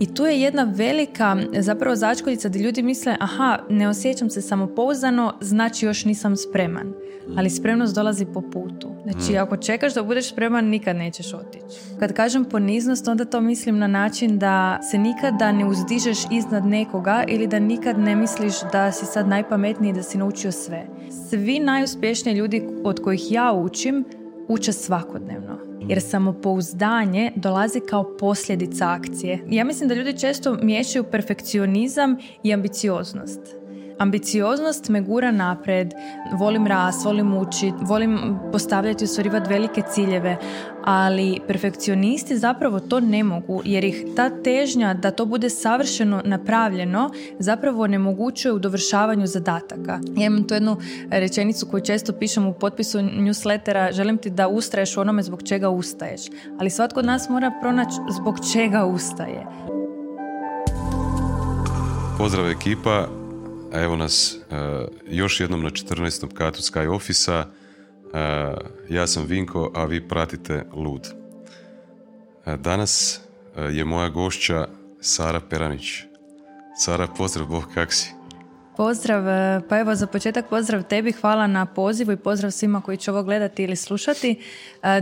I tu je jedna velika zapravo začkoljica da ljudi misle aha, ne osjećam se samopouzdano, znači još nisam spreman. Ali spremnost dolazi po putu. Znači, ako čekaš da budeš spreman, nikad nećeš otići. Kad kažem poniznost, onda to mislim na način da se nikada ne uzdižeš iznad nekoga ili da nikad ne misliš da si sad najpametniji da si naučio sve. Svi najuspješniji ljudi od kojih ja učim, uče svakodnevno. Jer samopouzdanje dolazi kao posljedica akcije. Ja mislim da ljudi često miješaju perfekcionizam i ambicioznost. Ambicioznost me gura napred, volim rast, volim učit, volim postavljati i ostvarivati velike ciljeve, ali perfekcionisti zapravo to ne mogu jer ih ta težnja da to bude savršeno napravljeno zapravo onemogućuje u dovršavanju zadataka. Ja imam tu jednu rečenicu koju često pišem u potpisu newslettera, želim ti da ustraješ onome zbog čega ustaješ, ali svatko od nas mora pronaći zbog čega ustaje. Pozdrav ekipa, evo nas uh, još jednom na 14. katu Sky Office-a. Uh, ja sam Vinko, a vi pratite Lud. Uh, danas je moja gošća Sara Peranić. Sara, pozdrav, Bog, kak si? Pozdrav, pa evo za početak pozdrav tebi, hvala na pozivu i pozdrav svima koji će ovo gledati ili slušati.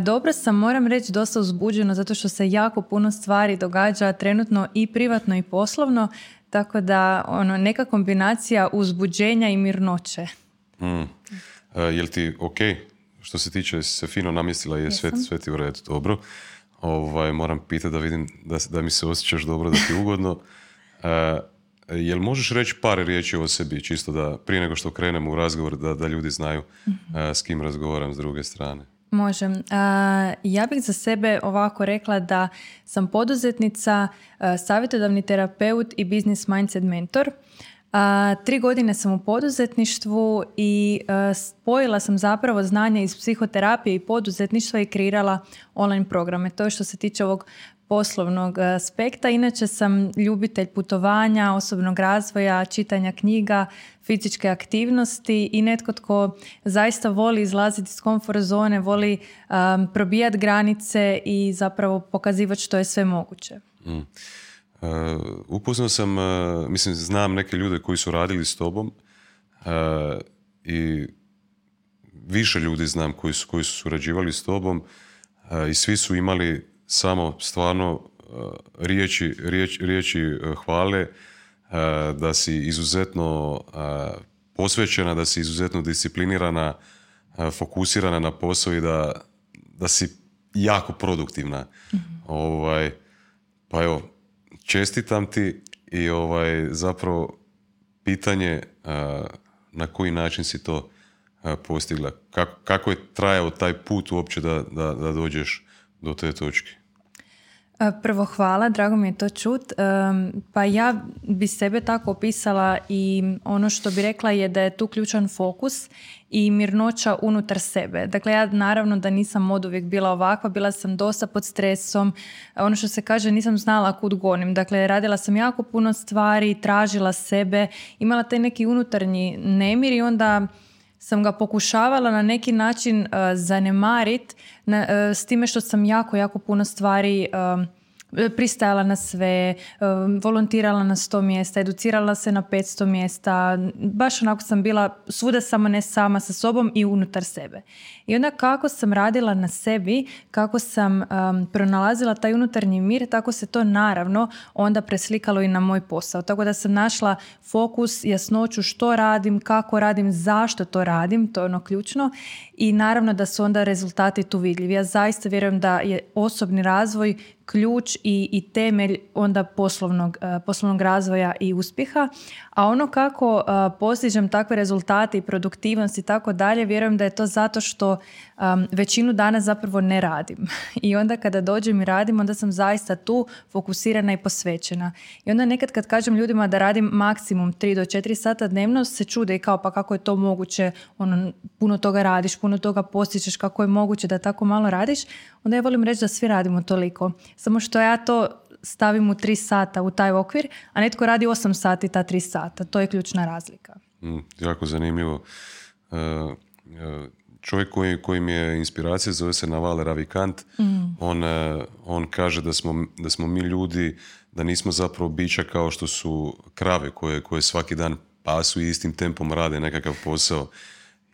Dobro sam, moram reći, dosta uzbuđeno zato što se jako puno stvari događa trenutno i privatno i poslovno. Tako da, ono, neka kombinacija uzbuđenja i mirnoće. Mm. E, jel ti ok? Što se tiče, se fino namjestila je sve, sve ti u redu, dobro. Ovaj, moram pitati da vidim da, da mi se osjećaš dobro, da ti je ugodno. E, jel možeš reći par riječi o sebi, čisto da prije nego što krenemo u razgovor, da, da ljudi znaju mhm. e, s kim razgovaram s druge strane? Možem. Ja bih za sebe ovako rekla da sam poduzetnica, savjetodavni terapeut i business mindset mentor. Tri godine sam u poduzetništvu i spojila sam zapravo znanje iz psihoterapije i poduzetništva i kreirala online programe. To je što se tiče ovog poslovnog aspekta. Inače sam ljubitelj putovanja, osobnog razvoja, čitanja knjiga, fizičke aktivnosti i netko tko zaista voli izlaziti iz komfort zone, voli um, probijati granice i zapravo pokazivati što je sve moguće. Mm. Uh, upoznao sam, uh, mislim, znam neke ljude koji su radili s tobom uh, i više ljudi znam koji su, koji su surađivali s tobom i svi su imali samo stvarno riječi, riječ, riječi hvale E, da si izuzetno e, posvećena, da si izuzetno disciplinirana, e, fokusirana na posao i da, da si jako produktivna. Ovaj, pa evo, čestitam ti i ovaj, zapravo pitanje na koji način si to postigla. Kako, kako je trajao taj put uopće da, da, da dođeš do te točke? Prvo hvala, drago mi je to čut. Pa ja bi sebe tako opisala i ono što bi rekla je da je tu ključan fokus i mirnoća unutar sebe. Dakle, ja naravno da nisam od uvijek bila ovakva, bila sam dosta pod stresom, ono što se kaže nisam znala kud gonim. Dakle, radila sam jako puno stvari, tražila sebe, imala taj neki unutarnji nemir i onda sam ga pokušavala na neki način uh, zanemarit uh, s time što sam jako, jako puno stvari pristajala na sve, volontirala na 100 mjesta, educirala se na 500 mjesta, baš onako sam bila svuda samo ne sama sa sobom i unutar sebe. I onda kako sam radila na sebi, kako sam um, pronalazila taj unutarnji mir, tako se to naravno onda preslikalo i na moj posao. Tako da sam našla fokus, jasnoću što radim, kako radim, zašto to radim, to je ono ključno i naravno da su onda rezultati tu vidljivi. Ja zaista vjerujem da je osobni razvoj ključ i, i temelj onda poslovnog, uh, poslovnog razvoja i uspjeha. A ono kako uh, postižem takve rezultate i produktivnost i tako dalje, vjerujem da je to zato što um, većinu dana zapravo ne radim. I onda kada dođem i radim, onda sam zaista tu fokusirana i posvećena. I onda nekad kad kažem ljudima da radim maksimum 3 do 4 sata dnevno, se čude i kao pa kako je to moguće, ono, puno toga radiš, puno toga postičeš, kako je moguće da tako malo radiš, onda ja volim reći da svi radimo toliko. Samo što ja to stavim u 3 sata u taj okvir, a netko radi 8 sati ta 3 sata. To je ključna razlika. Mm, jako zanimljivo. Uh, uh čovjek koji, koji mi je inspiracija zove se Naval Ravikant. Mm. On, uh, on kaže da smo, da smo mi ljudi da nismo zapravo bića kao što su krave koje, koje svaki dan pasu i istim tempom rade nekakav posao.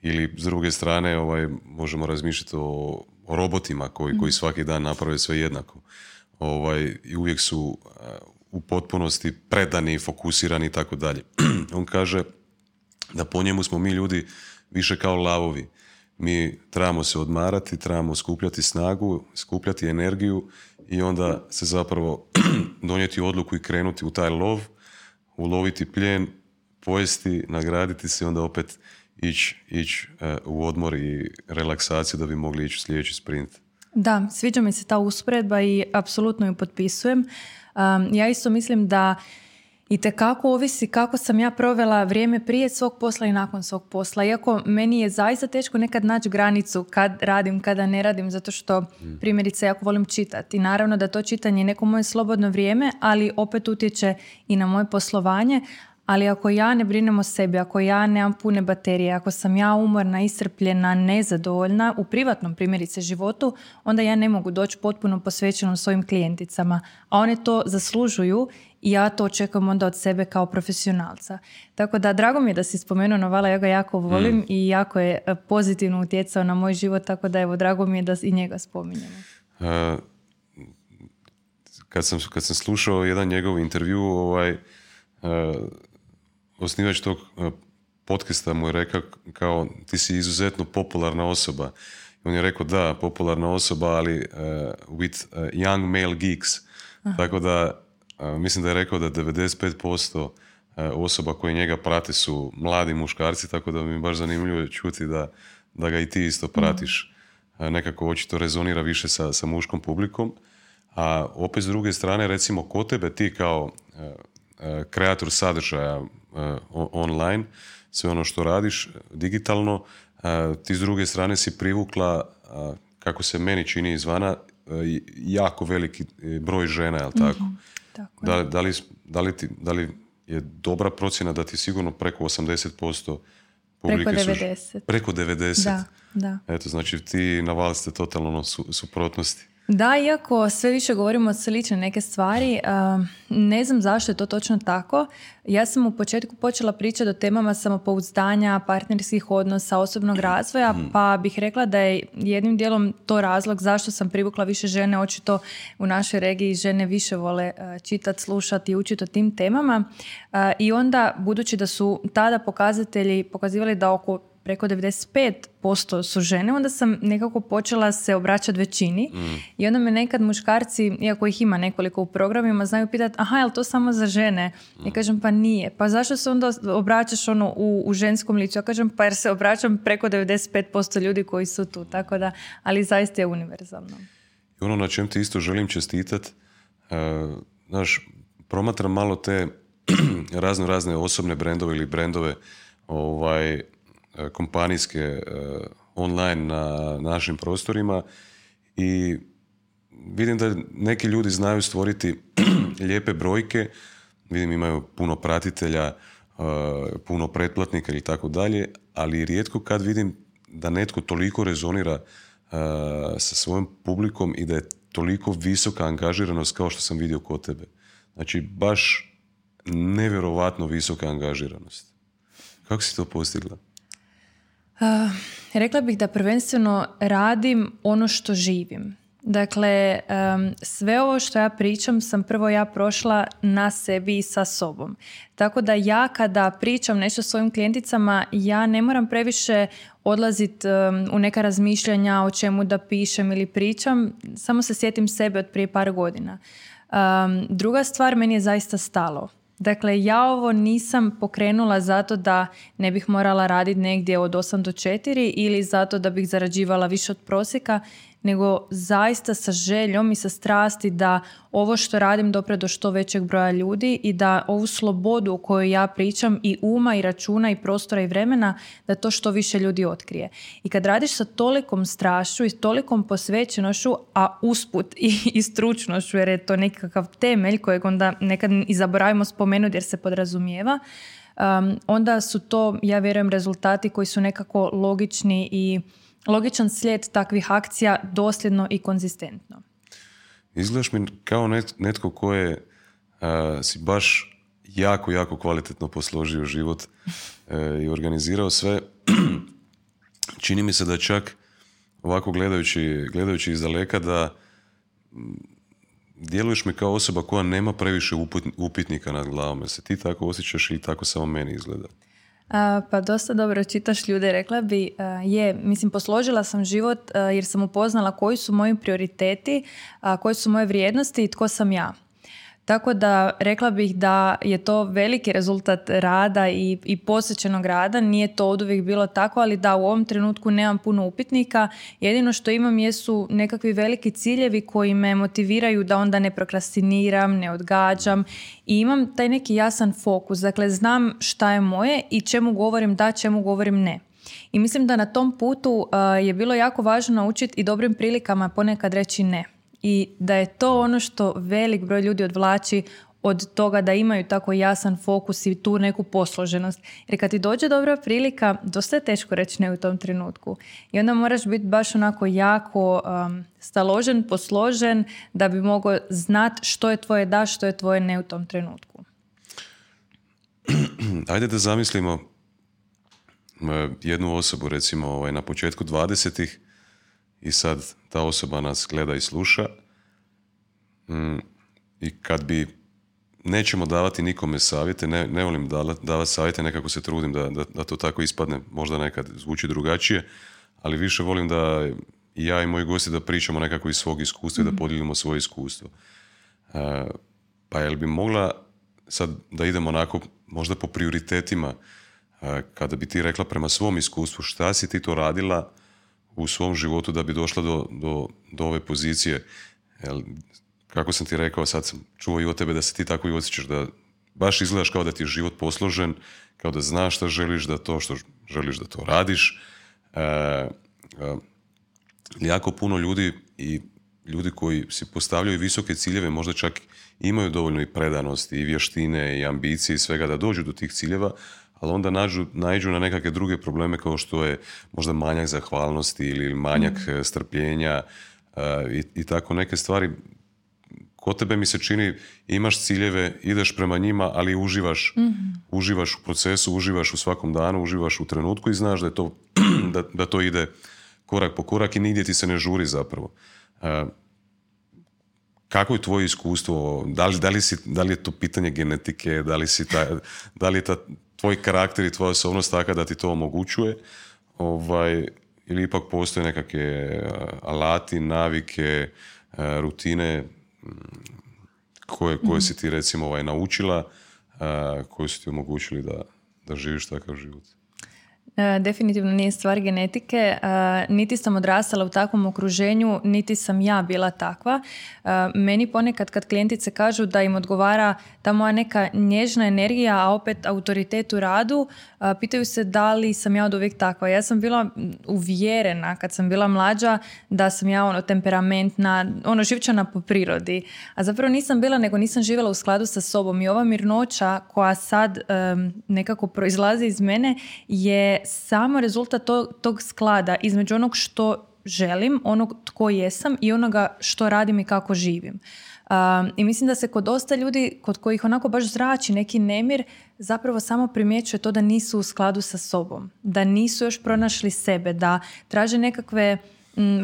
Ili s druge strane ovaj, možemo razmišljati o, o robotima koji, koji svaki dan naprave sve jednako. Ovaj, I uvijek su u potpunosti predani, fokusirani i tako dalje. On kaže da po njemu smo mi ljudi više kao lavovi. Mi trebamo se odmarati, trebamo skupljati snagu, skupljati energiju i onda se zapravo donijeti odluku i krenuti u taj lov, uloviti plijen, pojesti, nagraditi se i onda opet ići ić, e, u odmor i relaksaciju da bi mogli ići u sljedeći sprint. Da, sviđa mi se ta usporedba i apsolutno ju potpisujem. ja isto mislim da i kako ovisi kako sam ja provela vrijeme prije svog posla i nakon svog posla. Iako meni je zaista teško nekad naći granicu kad radim, kada ne radim, zato što mm. primjerice jako volim čitati. Naravno da to čitanje je neko moje slobodno vrijeme, ali opet utječe i na moje poslovanje. Ali ako ja ne brinem o sebi, ako ja nemam pune baterije, ako sam ja umorna, iscrpljena, nezadovoljna u privatnom primjerice životu, onda ja ne mogu doći potpuno posvećenom svojim klijenticama. A one to zaslužuju i ja to očekujem onda od sebe kao profesionalca. Tako da drago mi je da si spomenuo Novala, ja ga jako volim mm. i jako je e, pozitivno utjecao na moj život, tako da evo drago mi je da i njega spominjemo. Uh, kad, sam, kad sam slušao jedan njegov intervju, ovaj, uh, osnivač tog podcasta mu je rekao kao ti si izuzetno popularna osoba. On je rekao da, popularna osoba, ali uh, with young male geeks. Tako da mislim da je rekao da 95% e, osoba koje njega prate su mladi muškarci, tako da mi je baš zanimljivo čuti da, da ga i ti isto pratiš. Mm. Nekako očito rezonira više sa, sa muškom publikom. A opet s druge strane, recimo, kod tebe ti kao e, e, kreator sadržaja online, sve ono što radiš digitalno, ti s druge strane si privukla, kako se meni čini izvana, jako veliki broj žena, jel tako? Mhm. Tako da, da, li, da, li ti, da li je dobra procjena da ti sigurno preko 80% publike preko 90. Su, preko 90. Da, da. Eto, znači ti na ste totalno su, suprotnosti. Da, iako sve više govorimo slične neke stvari, ne znam zašto je to točno tako. Ja sam u početku počela pričati o temama samopouzdanja, partnerskih odnosa, osobnog razvoja, mhm. pa bih rekla da je jednim dijelom to razlog zašto sam privukla više žene. Očito u našoj regiji žene više vole čitati, slušati i učiti o tim temama. I onda, budući da su tada pokazatelji pokazivali da oko preko 95% su žene, onda sam nekako počela se obraćati većini mm. i onda me nekad muškarci, iako ih ima nekoliko u programima, znaju pitati, aha, je li to samo za žene? Mm. Ja kažem, pa nije. Pa zašto se onda obraćaš ono u, u ženskom licu? Ja kažem, pa jer se obraćam preko 95% ljudi koji su tu, tako da, ali zaista je univerzalno. I ono na čem ti isto želim čestitat, uh, znaš, promatram malo te razno razne osobne brendove ili brendove ovaj, E, kompanijske e, online na našim prostorima i vidim da neki ljudi znaju stvoriti lijepe brojke, vidim imaju puno pratitelja, e, puno pretplatnika ili tako dalje, ali rijetko kad vidim da netko toliko rezonira sa svojom publikom i da je toliko visoka angažiranost kao što sam vidio kod tebe. Znači, baš nevjerovatno visoka angažiranost. Kako si to postigla? Uh, rekla bih da prvenstveno radim ono što živim. Dakle, sve ovo što ja pričam sam prvo ja prošla na sebi i sa sobom. Tako da ja kada pričam nešto svojim klijenticama, ja ne moram previše odlaziti u neka razmišljanja o čemu da pišem ili pričam, samo se sjetim sebe od prije par godina. druga stvar, meni je zaista stalo. Dakle, ja ovo nisam pokrenula zato da ne bih morala raditi negdje od 8 do 4 ili zato da bih zarađivala više od prosjeka, nego zaista sa željom i sa strasti da ovo što radim dopre do što većeg broja ljudi i da ovu slobodu o kojoj ja pričam i uma i računa i prostora i vremena, da to što više ljudi otkrije. I kad radiš sa tolikom strašću i tolikom posvećenošću, a usput i, i stručnošću, jer je to nekakav temelj kojeg onda nekad i zaboravimo spomenuti jer se podrazumijeva, um, onda su to, ja vjerujem, rezultati koji su nekako logični i logičan slijed takvih akcija dosljedno i konzistentno. Izgledaš mi kao netko ko je si baš jako, jako kvalitetno posložio život e, i organizirao sve. Čini mi se da čak ovako gledajući, gledajući iz daleka da djeluješ mi kao osoba koja nema previše upitnika nad glavom. Se ti tako osjećaš ili tako samo meni izgleda? Pa dosta dobro čitaš ljude, rekla bi, je, mislim, posložila sam život jer sam upoznala koji su moji prioriteti, koje su moje vrijednosti i tko sam ja. Tako da rekla bih da je to veliki rezultat rada i, i posjećenog rada. Nije to od uvijek bilo tako, ali da u ovom trenutku nemam puno upitnika. Jedino što imam jesu nekakvi veliki ciljevi koji me motiviraju da onda ne prokrastiniram, ne odgađam i imam taj neki jasan fokus. Dakle, znam šta je moje i čemu govorim da, čemu govorim ne. I mislim da na tom putu je bilo jako važno naučiti i dobrim prilikama ponekad reći ne i da je to ono što velik broj ljudi odvlači od toga da imaju tako jasan fokus i tu neku posloženost. Jer kad ti dođe dobra prilika, dosta je teško reći ne u tom trenutku. I onda moraš biti baš onako jako um, staložen, posložen da bi mogao znati što je tvoje da, što je tvoje ne u tom trenutku. Ajde da zamislimo jednu osobu recimo ovaj, na početku 20 i sad ta osoba nas gleda i sluša mm, i kad bi nećemo davati nikome savjete, ne, ne volim davati savjete, nekako se trudim da, da, da, to tako ispadne, možda nekad zvuči drugačije, ali više volim da i ja i moji gosti da pričamo nekako iz svog iskustva i da mhm. podijelimo svoje iskustvo. Uh, pa jel bi mogla sad da idemo onako možda po prioritetima, kada bi ti rekla prema svom iskustvu šta si ti to radila u svom životu da bi došla do, do, do ove pozicije. Jel, kako sam ti rekao, sad sam čuo i od tebe da se ti tako i osjećaš da baš izgledaš kao da ti je život posložen, kao da znaš šta želiš, da to što želiš da to radiš. E, e, jako puno ljudi i ljudi koji si postavljaju visoke ciljeve možda čak imaju dovoljno i predanosti i vještine i ambicije i svega da dođu do tih ciljeva, ali onda nađu, naiđu na nekakve druge probleme kao što je možda manjak zahvalnosti ili manjak mm. strpljenja uh, i, i tako neke stvari. Kod tebe mi se čini imaš ciljeve, ideš prema njima, ali uživaš, mm uživaš u procesu, uživaš u svakom danu, uživaš u trenutku i znaš da, je to, da, da to ide korak po korak i nigdje ti se ne žuri zapravo. Uh, kako je tvoje iskustvo? Da li, da li, si, da li je to pitanje genetike? Da li, si ta, da li je ta, tvoj karakter i tvoja osobnost taka da ti to omogućuje ovaj, ili ipak postoje nekakve eh, alati, navike, eh, rutine koje, koje si ti recimo ovaj, naučila, koje su ti omogućili da, da živiš takav život? E, definitivno nije stvar genetike, e, niti sam odrastala u takvom okruženju, niti sam ja bila takva. E, meni ponekad kad klijentice kažu da im odgovara ta moja neka nježna energija, a opet autoritet u radu, pitaju se da li sam ja od uvijek takva. Ja sam bila uvjerena kad sam bila mlađa da sam ja ono temperamentna, ono živčana po prirodi. A zapravo nisam bila, nego nisam živjela u skladu sa sobom. I ova mirnoća koja sad nekako proizlazi iz mene je samo rezultat tog, tog sklada između onog što želim, onog tko jesam i onoga što radim i kako živim. Um, I mislim da se kod dosta ljudi, kod kojih onako baš zrači neki nemir, zapravo samo primjećuje to da nisu u skladu sa sobom, da nisu još pronašli sebe, da traže nekakve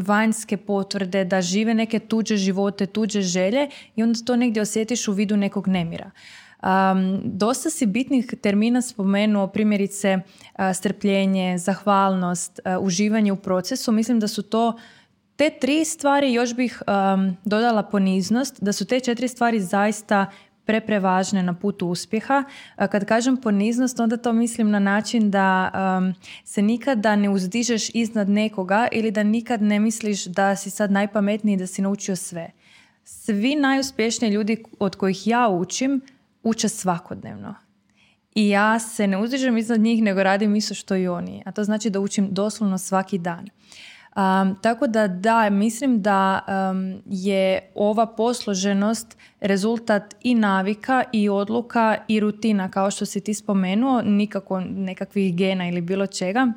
vanjske potvrde, da žive neke tuđe živote, tuđe želje i onda to negdje osjetiš u vidu nekog nemira. Um, dosta si bitnih termina spomenuo, primjerice strpljenje, zahvalnost, uživanje u procesu. Mislim da su to te tri stvari, još bih dodala poniznost, da su te četiri stvari zaista preprevažne na putu uspjeha. Kad kažem poniznost, onda to mislim na način da se nikada ne uzdižeš iznad nekoga ili da nikad ne misliš da si sad najpametniji da si naučio sve. Svi najuspješniji ljudi od kojih ja učim uče svakodnevno. I ja se ne uzdižem iznad njih, nego radim isto što i oni. A to znači da učim doslovno svaki dan. Um, tako da da, mislim da um, je ova posloženost rezultat i navika i odluka i rutina kao što si ti spomenuo, nikako nekakvih gena ili bilo čega.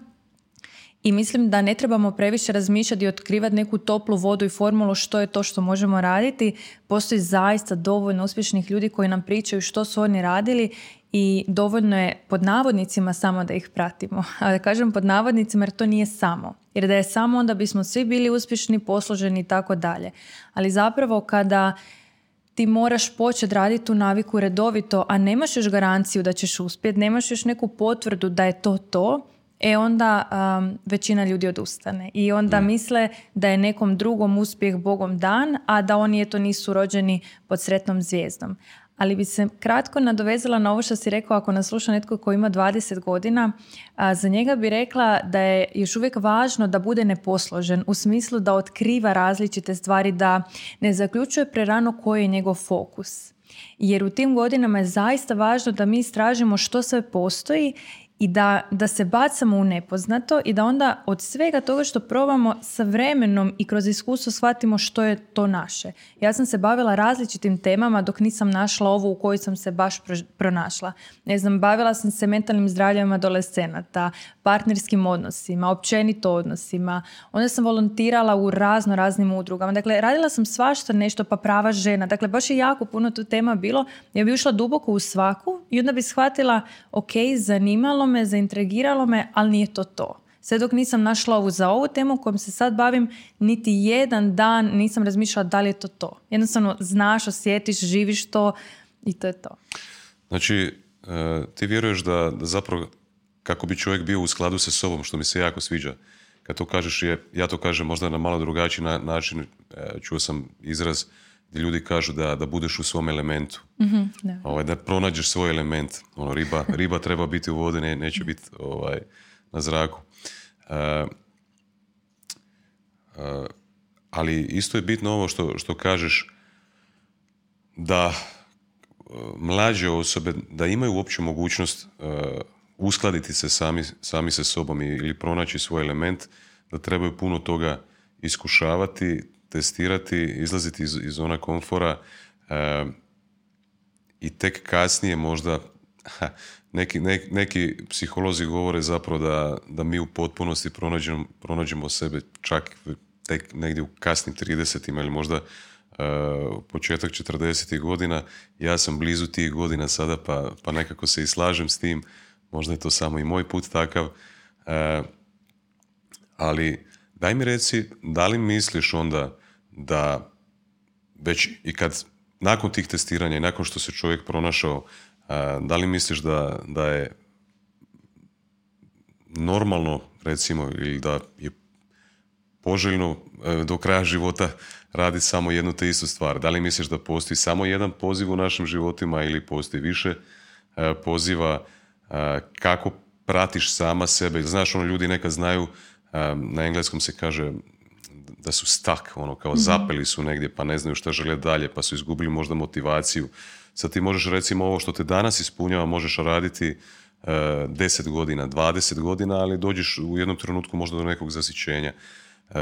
i mislim da ne trebamo previše razmišljati i otkrivati neku toplu vodu i formulu što je to što možemo raditi. Postoji zaista dovoljno uspješnih ljudi koji nam pričaju što su oni radili i dovoljno je pod navodnicima samo da ih pratimo. A da kažem pod navodnicima jer to nije samo. Jer da je samo onda bismo svi bili uspješni, posloženi i tako dalje. Ali zapravo kada ti moraš početi raditi tu naviku redovito, a nemaš još garanciju da ćeš uspjeti, nemaš još neku potvrdu da je to to, e onda um, većina ljudi odustane. I onda mm. misle da je nekom drugom uspjeh Bogom dan, a da oni eto nisu rođeni pod sretnom zvijezdom. Ali bi se kratko nadovezala na ovo što si rekao, ako nas sluša netko koji ima 20 godina, a, za njega bi rekla da je još uvijek važno da bude neposložen, u smislu da otkriva različite stvari, da ne zaključuje prerano koji je njegov fokus. Jer u tim godinama je zaista važno da mi istražimo što sve postoji i da, da se bacamo u nepoznato i da onda od svega toga što probamo sa vremenom i kroz iskustvo shvatimo što je to naše. Ja sam se bavila različitim temama dok nisam našla ovu u kojoj sam se baš pronašla. Ne znam, bavila sam se mentalnim zdravljem adolescenata, partnerskim odnosima, općenito odnosima. Onda sam volontirala u razno raznim udrugama. Dakle, radila sam svašta nešto pa prava žena. Dakle, baš je jako puno tu tema bilo. Ja bi ušla duboko u svaku i onda bi shvatila, ok, zanimalo me, zaintrigiralo me, ali nije to to. Sve dok nisam našla ovu za ovu temu kojom se sad bavim, niti jedan dan nisam razmišljala da li je to to. Jednostavno znaš, osjetiš, živiš to i to je to. Znači, e, ti vjeruješ da, zapravo kako bi čovjek bio u skladu sa sobom, što mi se jako sviđa. Kad to kažeš, je, ja to kažem možda na malo drugačiji način, e, čuo sam izraz gdje ljudi kažu da, da budeš u svom elementu. mm da. Ovaj, da pronađeš svoj element. Ono, riba, riba treba biti u vodi, ne, neće biti ovaj, na zraku. Uh, uh, ali isto je bitno ovo što, što kažeš da mlađe osobe da imaju uopće mogućnost uskladiti se sami, sami sa sobom ili pronaći svoj element, da trebaju puno toga iskušavati, testirati, izlaziti iz, iz zona komfora e, i tek kasnije možda neki, neki psiholozi govore zapravo da, da mi u potpunosti pronađemo, pronađemo sebe čak tek negdje u kasnim 30 ili možda uh, početak 40. godina. Ja sam blizu tih godina sada pa, pa nekako se i slažem s tim možda je to samo i moj put takav, e, ali daj mi reci, da li misliš onda da već i kad nakon tih testiranja i nakon što se čovjek pronašao, e, da li misliš da, da je normalno recimo ili da je poželjno e, do kraja života raditi samo jednu te istu stvar? Da li misliš da postoji samo jedan poziv u našim životima ili postoji više poziva? kako pratiš sama sebe. Znaš, ono, ljudi nekad znaju, na engleskom se kaže da su stuck, ono, kao mhm. zapeli su negdje, pa ne znaju šta žele dalje, pa su izgubili možda motivaciju. Sad ti možeš, recimo, ovo što te danas ispunjava, možeš raditi uh, 10 godina, 20 godina, ali dođeš u jednom trenutku možda do nekog zasićenja. Uh,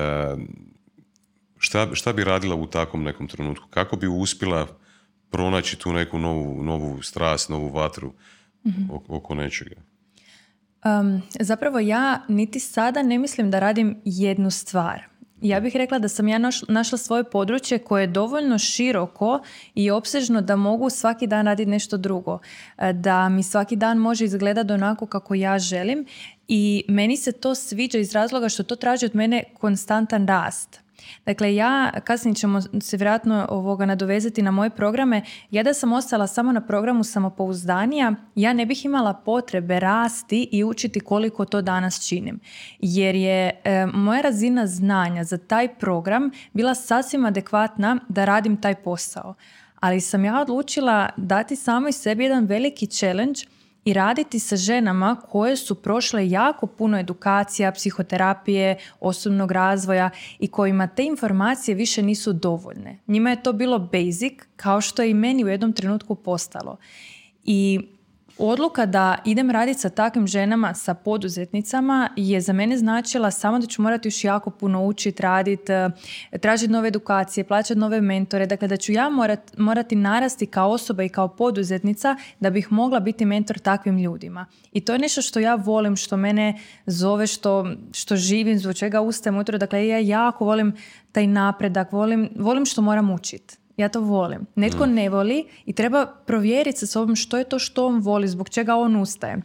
šta, šta bi radila u takvom nekom trenutku? Kako bi uspjela pronaći tu neku novu, novu strast, novu vatru? mm oko nečega? Um, zapravo ja niti sada ne mislim da radim jednu stvar. Ja bih rekla da sam ja našla svoje područje koje je dovoljno široko i opsežno da mogu svaki dan raditi nešto drugo. E, da mi svaki dan može izgledati onako kako ja želim i meni se to sviđa iz razloga što to traži od mene konstantan rast. Dakle, ja, kasnije ćemo se vjerojatno ovoga nadovezati na moje programe, ja da sam ostala samo na programu samopouzdanija, ja ne bih imala potrebe rasti i učiti koliko to danas činim. Jer je e, moja razina znanja za taj program bila sasvim adekvatna da radim taj posao. Ali sam ja odlučila dati samoj sebi jedan veliki challenge i raditi sa ženama koje su prošle jako puno edukacija, psihoterapije, osobnog razvoja i kojima te informacije više nisu dovoljne. Njima je to bilo basic kao što je i meni u jednom trenutku postalo. I odluka da idem raditi sa takvim ženama, sa poduzetnicama je za mene značila samo da ću morati još jako puno učiti, raditi, e, tražiti nove edukacije, plaćati nove mentore. Dakle, da ću ja morat, morati narasti kao osoba i kao poduzetnica da bih mogla biti mentor takvim ljudima. I to je nešto što ja volim, što mene zove, što, što živim, zbog čega ustajem ujutro. Dakle, ja jako volim taj napredak, volim, volim što moram učiti. Ja to volim. Netko mm. ne voli i treba provjeriti sa sobom što je to što on voli, zbog čega on ustaje.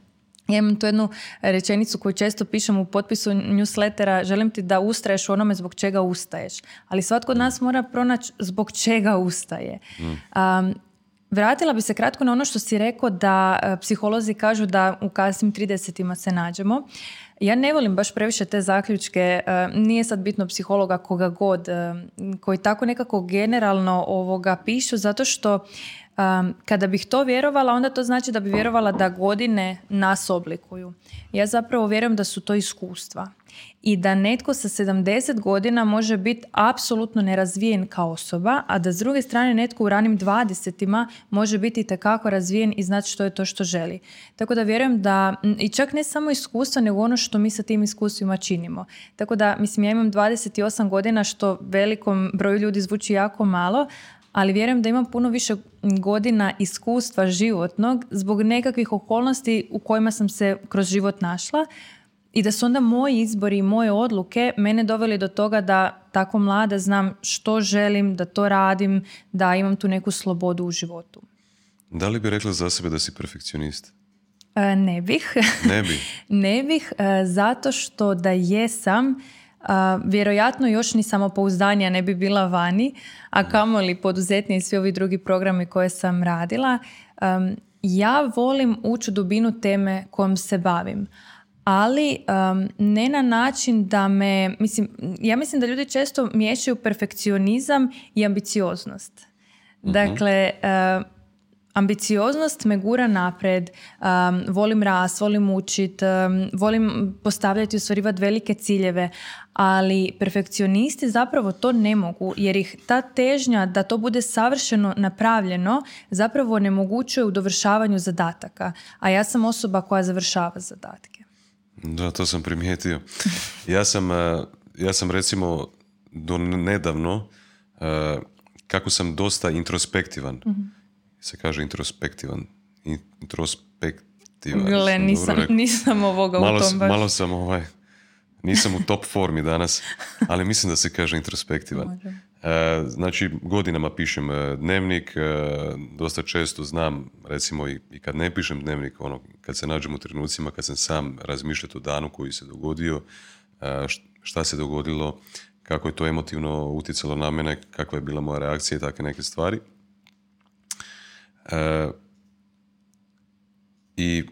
Ja imam tu jednu rečenicu koju često pišem u potpisu newslettera, želim ti da ustraješ u onome zbog čega ustaješ. Ali svatko od nas mora pronaći zbog čega ustaje. Mm. Vratila bi se kratko na ono što si rekao da e, psiholozi kažu da u kasnim 30 se nađemo. Ja ne volim baš previše te zaključke, e, nije sad bitno psihologa koga god, e, koji tako nekako generalno ovoga pišu, zato što e, kada bih to vjerovala, onda to znači da bi vjerovala da godine nas oblikuju. Ja zapravo vjerujem da su to iskustva i da netko sa 70 godina može biti apsolutno nerazvijen kao osoba, a da s druge strane netko u ranim 20 može biti itekako razvijen i znati što je to što želi. Tako da vjerujem da, i čak ne samo iskustvo, nego ono što mi sa tim iskustvima činimo. Tako da, mislim, ja imam 28 godina, što velikom broju ljudi zvuči jako malo, ali vjerujem da imam puno više godina iskustva životnog zbog nekakvih okolnosti u kojima sam se kroz život našla, i da su onda moji izbori i moje odluke mene doveli do toga da tako mlada znam što želim, da to radim, da imam tu neku slobodu u životu. Da li bi rekla za sebe da si perfekcionist? E, ne bih. Ne bih? ne bih, e, zato što da jesam, Uh, vjerojatno još ni samopouzdanija ne bi bila vani, a kamoli poduzetni i svi ovi drugi programi koje sam radila. ja volim ući u dubinu teme kojom se bavim ali ne na način da me, mislim, ja mislim da ljudi često miješaju perfekcionizam i ambicioznost. Mhm. Dakle, ambicioznost me gura napred, volim rast, volim učit, volim postavljati i ostvarivati velike ciljeve, ali perfekcionisti zapravo to ne mogu jer ih ta težnja da to bude savršeno napravljeno zapravo onemogućuje u dovršavanju zadataka, a ja sam osoba koja završava zadatke. Da, to sam primijetio. Ja sam, e, ja sam recimo do nedavno e, kako sam dosta introspektivan. mm Se kaže introspektivan. Introspektivan. Gle, nisam, nisam ovoga malo, u tom baš. Malo sam ovaj, nisam u top formi danas, ali mislim da se kaže introspektivan. E, znači, godinama pišem e, dnevnik, e, dosta često znam, recimo i, kad ne pišem dnevnik, ono, kad se nađem u trenucima, kad sam sam razmišljati o danu koji se dogodio, šta se dogodilo, kako je to emotivno utjecalo na mene, kakva je bila moja reakcija i takve neke stvari. I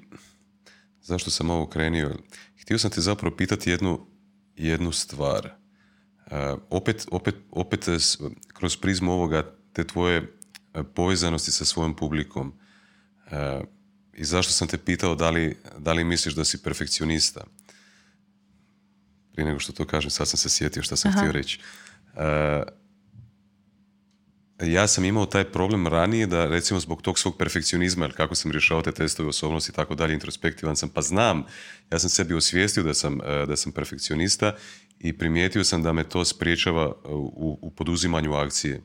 zašto sam ovo krenio? Htio sam te zapravo pitati jednu, jednu stvar. Uh, opet, opet, opet kroz prizmu ovoga te tvoje e, povezanosti sa svojom publikom uh, i zašto sam te pitao da li, da li misliš da si perfekcionista prije nego što to kažem sad sam se sjetio što sam htio reći ja sam imao taj problem ranije da recimo zbog tog svog perfekcionizma, jer kako sam rješavao te testove osobnosti i tako dalje, introspektivan sam, pa znam, ja sam sebi osvijestio da sam, da sam perfekcionista i primijetio sam da me to spriječava u, u poduzimanju akcije.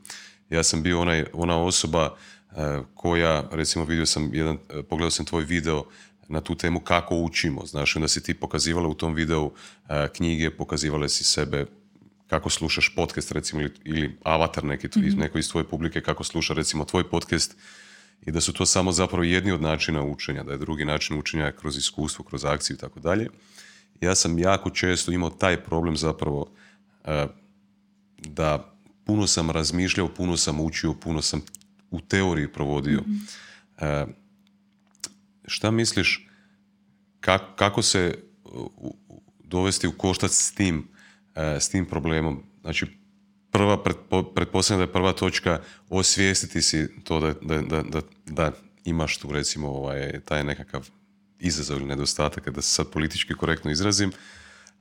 Ja sam bio onaj, ona osoba uh, koja, recimo vidio sam jedan, uh, pogledao sam tvoj video na tu temu kako učimo, znaš, onda si ti pokazivala u tom videu knjige, pokazivale si sebe kako slušaš podcast recimo ili, ili avatar neki, mm neko iz tvoje publike kako sluša recimo tvoj podcast i da su to samo zapravo jedni od načina učenja, da je drugi način učenja kroz iskustvo, kroz akciju i tako dalje. Ja sam jako često imao taj problem zapravo e, da puno sam razmišljao, puno sam učio, puno sam u teoriji provodio. mm šta misliš kako se dovesti u koštac s tim, s tim problemom? Znači, prva, pretpostavljam da je prva točka osvijestiti si to da, da, da, da imaš tu recimo ovaj, taj nekakav izazov ili nedostatak, da se sad politički korektno izrazim,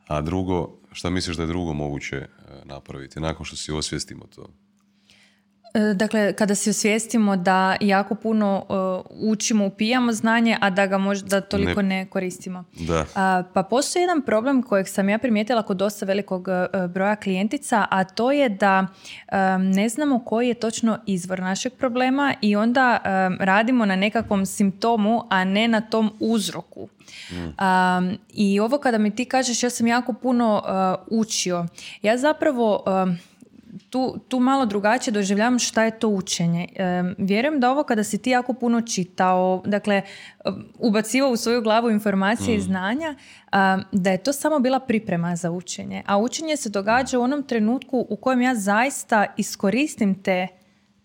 a drugo, šta misliš da je drugo moguće e, napraviti nakon što si osvijestimo to? E, dakle, kada si osvijestimo da jako puno uh, učimo, upijamo znanje, a da ga možda toliko ne, koristimo. Da. pa postoji jedan problem kojeg sam ja primijetila kod dosta velikog uh, broja klijentica, a to je da um, ne znamo koji je točno izvor našeg problema i onda um, radimo na nekakvom simptomu, a ne na tom uzroku. Mm. Um, I ovo kada mi ti kažeš, ja sam jako puno uh, učio. Ja zapravo tu, tu malo drugačije doživljavam šta je to učenje. E, vjerujem da ovo kada si ti jako puno čitao, dakle, ubacivao u svoju glavu informacije i mm. znanja, da je to samo bila priprema za učenje. A učenje se događa u onom trenutku u kojem ja zaista iskoristim te,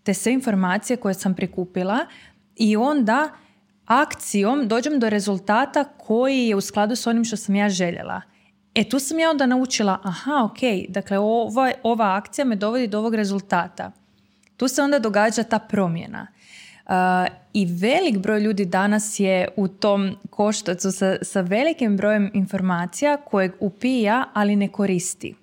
te sve informacije koje sam prikupila i onda akcijom dođem do rezultata koji je u skladu s onim što sam ja željela. E tu sam ja onda naučila, aha, ok, dakle ova, ova akcija me dovodi do ovog rezultata. Tu se onda događa ta promjena. Uh, I velik broj ljudi danas je u tom koštacu sa, sa velikim brojem informacija kojeg upija, ali ne koristi.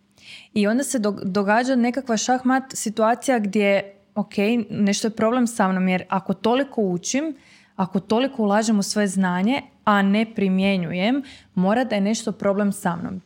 I onda se događa nekakva šahmat situacija gdje, ok, nešto je problem sa mnom, jer ako toliko učim, ako toliko ulažem u svoje znanje, a ne primjenjujem, mora da je nešto problem sa mnom.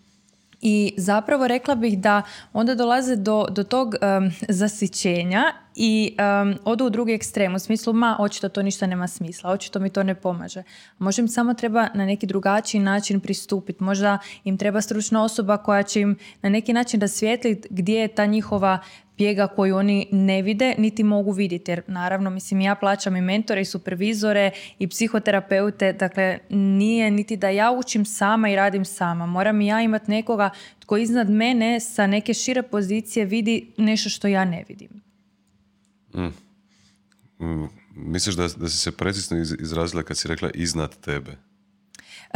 I zapravo rekla bih da onda dolaze do, do tog um, zasićenja i um, odu u drugi ekstrem, u smislu ma očito to ništa nema smisla, očito mi to ne pomaže. Možda im samo treba na neki drugačiji način pristupiti, možda im treba stručna osoba koja će im na neki način rasvijetliti gdje je ta njihova pjega koju oni ne vide niti mogu vidjeti. Jer naravno, mislim, ja plaćam i mentore i supervizore i psihoterapeute, dakle nije niti da ja učim sama i radim sama. Moram i ja imati nekoga tko iznad mene sa neke šire pozicije vidi nešto što ja ne vidim. Mm. Mm. Misliš da, da si se precizno izrazila kad si rekla iznad tebe?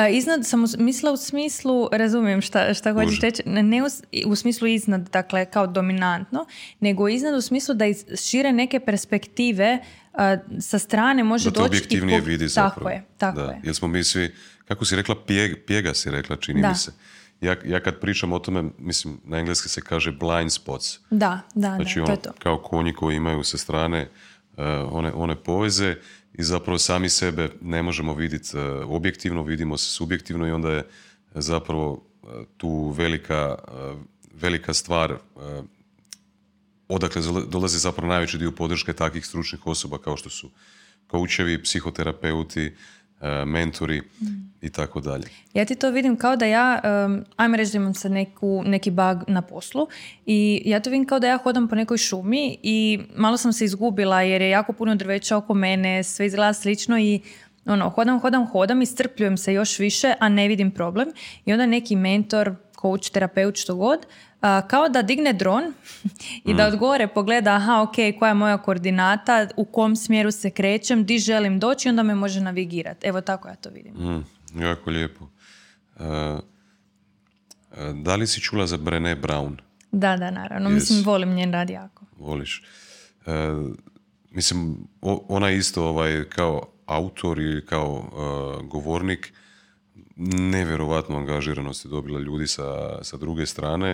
Iznad sam mislila u smislu, razumijem šta, šta hoćeš reći, ne u, smislu iznad, dakle kao dominantno, nego iznad u smislu da iz šire neke perspektive sa strane može da doći... objektivnije vidi zapravo. Tako je, tako da. je. Jer smo mi svi, kako si rekla, pjega si rekla, čini mi se. Ja, ja kad pričam o tome, mislim, na engleski se kaže blind spots. Da, da, znači, to ono, je to. Kao konji koji imaju sa strane uh, one, one poveze i zapravo sami sebe ne možemo vidjeti e, objektivno, vidimo se subjektivno i onda je zapravo e, tu velika, e, velika stvar odakle dolazi zapravo najveći dio podrške takvih stručnih osoba kao što su koučevi, psihoterapeuti, E, mentori i tako dalje. Ja ti to vidim kao da ja, um, ajmo reći da imam sad neku, neki bug na poslu i ja to vidim kao da ja hodam po nekoj šumi i malo sam se izgubila jer je jako puno drveća oko mene, sve izgleda slično i ono, hodam, hodam, hodam, iscrpljujem se još više, a ne vidim problem i onda neki mentor, coach, terapeut, što god, kao da digne dron i da mm. od gore pogleda aha ok, koja je moja koordinata, u kom smjeru se krećem, di želim doći onda me može navigirati. Evo tako ja to vidim. Mm, jako lijepo. Uh, da li si čula za Brené Brown? Da, da, naravno. Mislim, volim njen rad jako. Voliš. Uh, mislim, ona isto ovaj, kao autor ili kao govornik nevjerovatnu angažiranost je dobila ljudi sa, sa druge strane.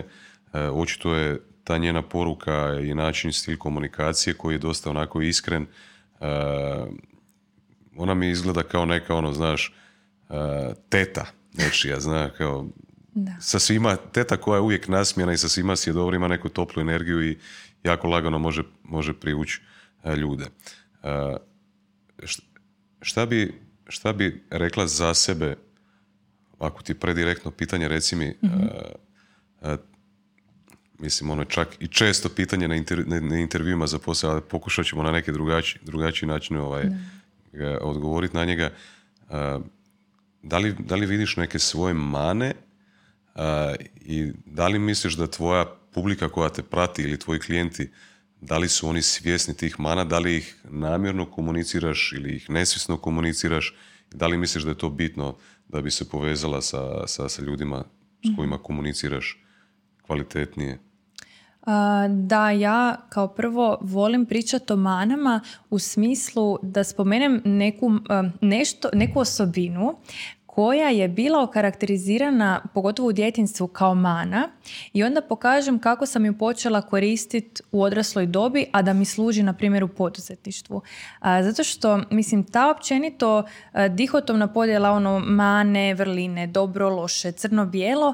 E, očito je ta njena poruka i način stil komunikacije koji je dosta onako iskren. E, ona mi izgleda kao neka ono, znaš, e, teta nečija, zna, kao da. sa svima, teta koja je uvijek nasmijena i sa svima si je dobro, ima neku toplu energiju i jako lagano može, može privući ljude. Šta bi, šta bi rekla za sebe, ako ti predirektno pitanje, reci mi, mm mislim ono čak i često pitanje na, inter, na intervjuima za posao, ali pokušat ćemo na neke drugačiji, drugačiji način ovaj, odgovoriti na njega. da, li, da li vidiš neke svoje mane i da li misliš da tvoja publika koja te prati ili tvoji klijenti, da li su oni svjesni tih mana, da li ih namjerno komuniciraš ili ih nesvjesno komuniciraš, da li misliš da je to bitno da bi se povezala sa, sa, sa ljudima s mhm. kojima komuniciraš kvalitetnije? Da, ja kao prvo volim pričati o manama u smislu da spomenem neku, nešto, neku osobinu koja je bila okarakterizirana, pogotovo u djetinstvu, kao mana i onda pokažem kako sam ju počela koristiti u odrasloj dobi, a da mi služi, na primjer, u poduzetništvu. zato što, mislim, ta općenito dihotomna podjela ono mane, vrline, dobro, loše, crno-bijelo,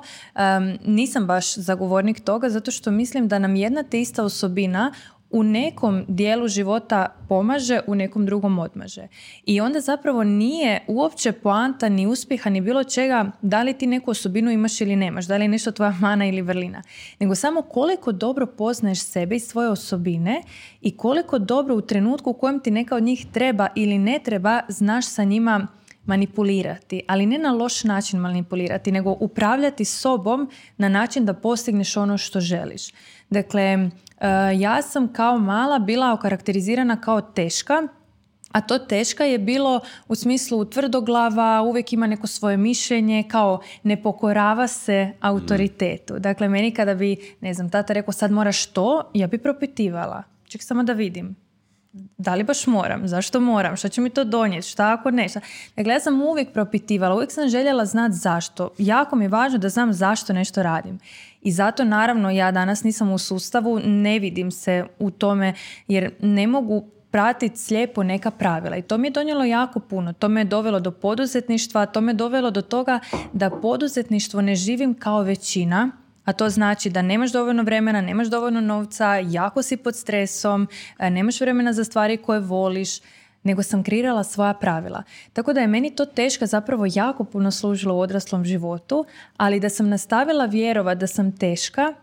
nisam baš zagovornik toga zato što mislim da nam jedna te ista osobina u nekom dijelu života pomaže, u nekom drugom odmaže. I onda zapravo nije uopće poanta ni uspjeha ni bilo čega da li ti neku osobinu imaš ili nemaš, da li je nešto tvoja mana ili vrlina, nego samo koliko dobro poznaješ sebe i svoje osobine i koliko dobro u trenutku u kojem ti neka od njih treba ili ne treba, znaš sa njima manipulirati, ali ne na loš način manipulirati, nego upravljati sobom na način da postigneš ono što želiš. Dakle, ja sam kao mala bila okarakterizirana kao teška, a to teška je bilo u smislu tvrdoglava, uvijek ima neko svoje mišljenje, kao ne pokorava se autoritetu. Dakle, meni kada bi, ne znam, tata rekao sad moraš to, ja bi propitivala. Ček samo da vidim. Da li baš moram? Zašto moram? Šta će mi to donijeti? Šta ako ne? Dakle, ja sam uvijek propitivala, uvijek sam željela znati zašto. Jako mi je važno da znam zašto nešto radim. I zato naravno ja danas nisam u sustavu, ne vidim se u tome jer ne mogu pratiti slijepo neka pravila i to mi je donijelo jako puno. To me je dovelo do poduzetništva, to me je dovelo do toga da poduzetništvo ne živim kao većina, a to znači da nemaš dovoljno vremena, nemaš dovoljno novca, jako si pod stresom, nemaš vremena za stvari koje voliš, nego sam kreirala svoja pravila. Tako da je meni to teška zapravo jako puno služilo u odraslom životu, ali da sam nastavila vjerovat da sam teška,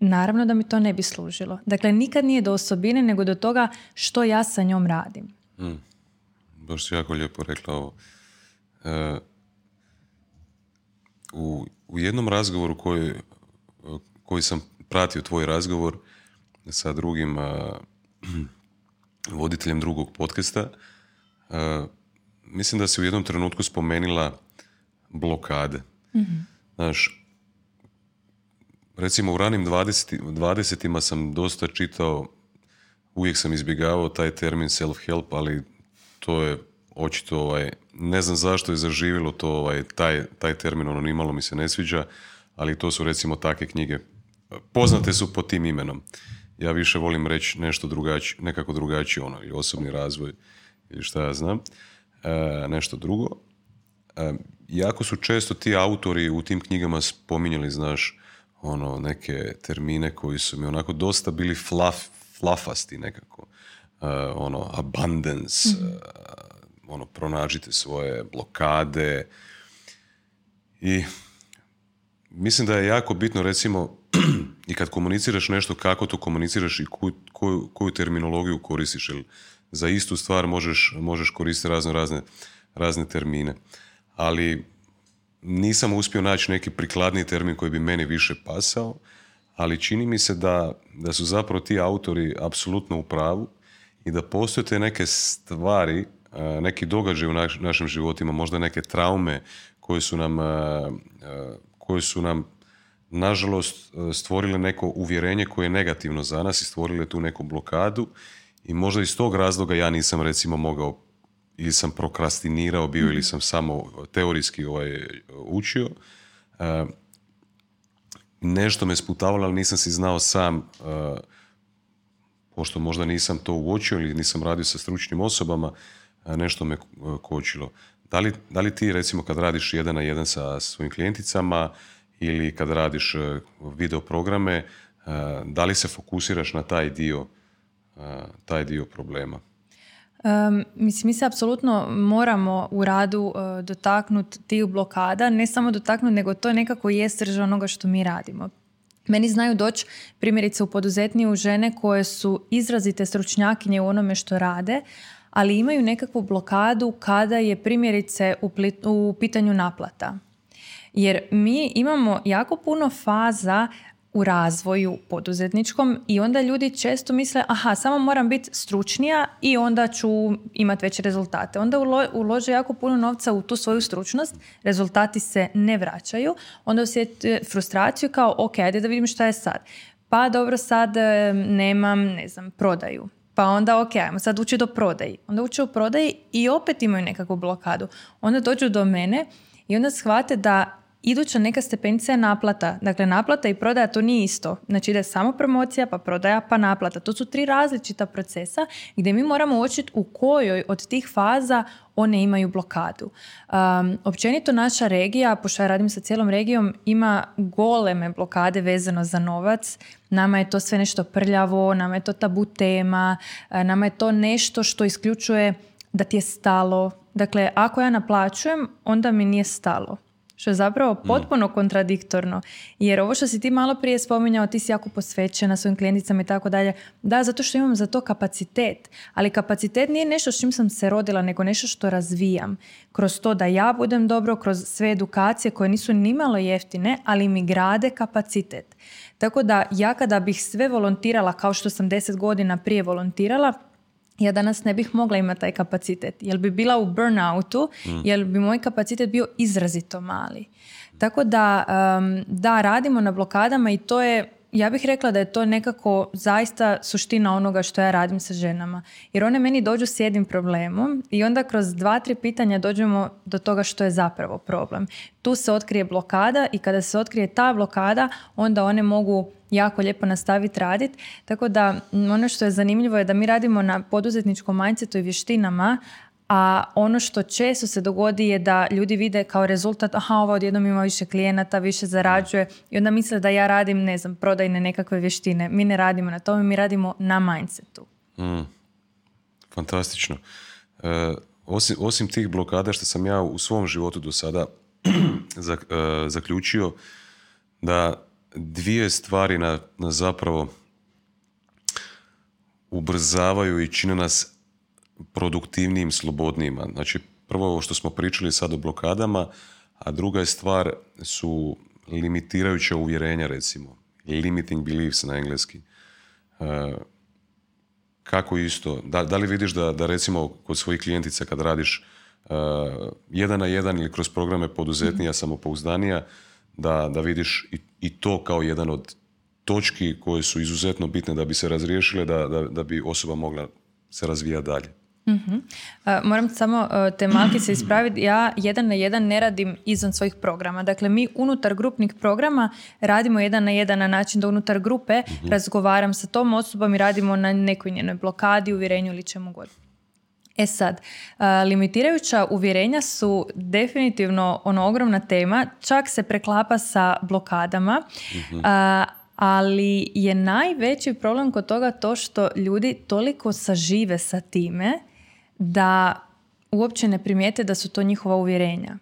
naravno da mi to ne bi služilo. Dakle, nikad nije do osobine, nego do toga što ja sa njom radim. Mm. Baš jako lijepo rekla ovo. E, u, u jednom razgovoru koji, koji sam pratio tvoj razgovor sa drugim voditeljem drugog podcasta. Uh, mislim da se u jednom trenutku spomenila blokade. mm Znaš, recimo u ranim 20. sam dosta čitao, uvijek sam izbjegavao taj termin self-help, ali to je očito, ovaj, ne znam zašto je zaživilo to, ovaj, taj, taj termin, ono nimalo mi se ne sviđa, ali to su recimo takve knjige. Poznate su pod tim imenom ja više volim reći nešto drugačije, nekako drugačije ono, ili osobni razvoj, ili šta ja znam, e, nešto drugo. E, jako su često ti autori u tim knjigama spominjali, znaš, ono, neke termine koji su mi onako dosta bili flaf, flafasti nekako. E, ono, abundance, mm ono, pronađite svoje blokade i mislim da je jako bitno, recimo, i kad komuniciraš nešto, kako to komuniciraš i koju, koju, terminologiju koristiš. Jer za istu stvar možeš, možeš koristiti razne, razne, razne termine. Ali nisam uspio naći neki prikladni termin koji bi meni više pasao, ali čini mi se da, da su zapravo ti autori apsolutno u pravu i da postoje te neke stvari, neki događaj u našim životima, možda neke traume koje su nam, koje su nam nažalost e, stvorile neko uvjerenje koje je negativno za nas i stvorile tu neku blokadu i možda iz tog razloga ja nisam recimo mogao ili sam prokrastinirao bio ili sam samo teorijski ovaj, učio. E, nešto me sputavalo, ali nisam si znao sam, e, pošto možda nisam to uočio ili nisam radio sa stručnim osobama, nešto me kočilo. Da li, da li ti recimo kad radiš jedan na jedan sa svojim klijenticama, ili kad radiš e, video programe, e, da li se fokusiraš na taj dio, e, taj dio problema? Um, mislim, mi se apsolutno moramo u radu uh, dotaknuti tih blokada, ne samo dotaknuti, nego to nekako je srž onoga što mi radimo. Meni znaju doći primjerice u poduzetniju žene koje su izrazite stručnjakinje u onome što rade, ali imaju nekakvu blokadu kada je primjerice u, u pitanju naplata. Jer mi imamo jako puno faza u razvoju poduzetničkom i onda ljudi često misle aha, samo moram biti stručnija i onda ću imati veće rezultate. Onda ulože jako puno novca u tu svoju stručnost, rezultati se ne vraćaju, onda osjeti frustraciju kao ok, ajde da vidim šta je sad. Pa dobro, sad nemam, ne znam, prodaju. Pa onda ok, ajmo sad ući do prodaji. Onda uče u prodaji i opet imaju nekakvu blokadu. Onda dođu do mene I onda shvate da iduća neka stepenica je naplata. Dakle, naplata i prodaja to nije isto. Znači ide samo promocija, pa prodaja, pa naplata. To su tri različita procesa gdje mi moramo uočiti u kojoj od tih faza one imaju blokadu. Um, općenito naša regija, pošto ja radim sa cijelom regijom, ima goleme blokade vezano za novac. Nama je to sve nešto prljavo, nama je to tabu tema, nama je to nešto što isključuje da ti je stalo. Dakle, ako ja naplaćujem, onda mi nije stalo. Što je zapravo mm. potpuno kontradiktorno. Jer ovo što si ti malo prije spominjao, ti si jako posvećena svojim klijenticama i tako dalje. Da, zato što imam za to kapacitet. Ali kapacitet nije nešto s čim sam se rodila, nego nešto što razvijam. Kroz to da ja budem dobro, kroz sve edukacije koje nisu nimalo jeftine, ali mi grade kapacitet. Tako da ja kada bih sve volontirala kao što sam deset godina prije volontirala, ja danas ne bih mogla imati taj kapacitet. Jel bi bila u burnoutu, mm. jel bi moj kapacitet bio izrazito mali. Tako da, da, radimo na blokadama i to je ja bih rekla da je to nekako zaista suština onoga što ja radim sa ženama. Jer one meni dođu s jednim problemom i onda kroz dva, tri pitanja dođemo do toga što je zapravo problem. Tu se otkrije blokada i kada se otkrije ta blokada, onda one mogu jako lijepo nastaviti raditi. Tako da ono što je zanimljivo je da mi radimo na poduzetničkom mindsetu i vještinama, a ono što često se dogodi je da ljudi vide kao rezultat, aha, ova odjednom ima više klijenata, više zarađuje i onda misle da ja radim, ne znam, prodajne nekakve vještine. Mi ne radimo na tome, mi radimo na mindsetu. Mm. Fantastično. E, osim, osim tih blokada što sam ja u svom životu do sada e, zaključio da dvije stvari na, na zapravo ubrzavaju i čine nas produktivnijim, slobodnijima. Znači, prvo ovo što smo pričali sad o blokadama, a druga je stvar su limitirajuća uvjerenja, recimo. Limiting beliefs na engleski. E, kako isto? Da, da, li vidiš da, da recimo kod svojih klijentica kad radiš uh, jedan na jedan ili kroz programe poduzetnija, mm samopouzdanija, da, da vidiš i, i to kao jedan od točki koje su izuzetno bitne da bi se razriješile, da, da, da bi osoba mogla se razvijati dalje. Uh, moram samo uh, te malke se ispraviti. Ja jedan na jedan ne radim izvan svojih programa. Dakle, mi unutar grupnih programa radimo jedan na jedan na način da unutar grupe uh razgovaram sa tom osobom i radimo na nekoj njenoj blokadi, uvjerenju ili čemu god. E sad, limitirajuća uvjerenja su definitivno ono ogromna tema, čak se preklapa sa blokadama, uh ali je najveći problem kod toga to što ljudi toliko sažive sa time da uopće ne primijete da su to njihova uvjerenja.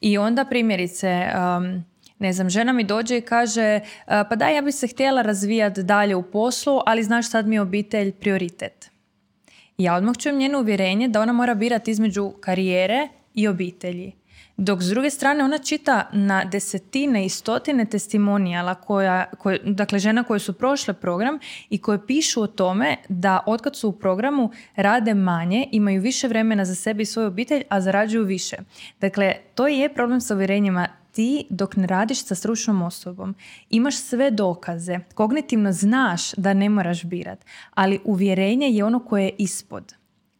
I onda primjerice, um, ne znam, žena mi dođe i kaže uh, pa da, ja bi se htjela razvijati dalje u poslu, ali znaš sad mi je obitelj prioritet. Ja odmah čujem njeno uvjerenje da ona mora birati između karijere i obitelji. Dok s druge strane ona čita na desetine i stotine testimonijala koja, koje, dakle žena koje su prošle program i koje pišu o tome da otkad su u programu rade manje, imaju više vremena za sebe i svoju obitelj, a zarađuju više. Dakle, to je problem sa uvjerenjima ti dok ne radiš sa stručnom osobom imaš sve dokaze, kognitivno znaš da ne moraš birat, ali uvjerenje je ono koje je ispod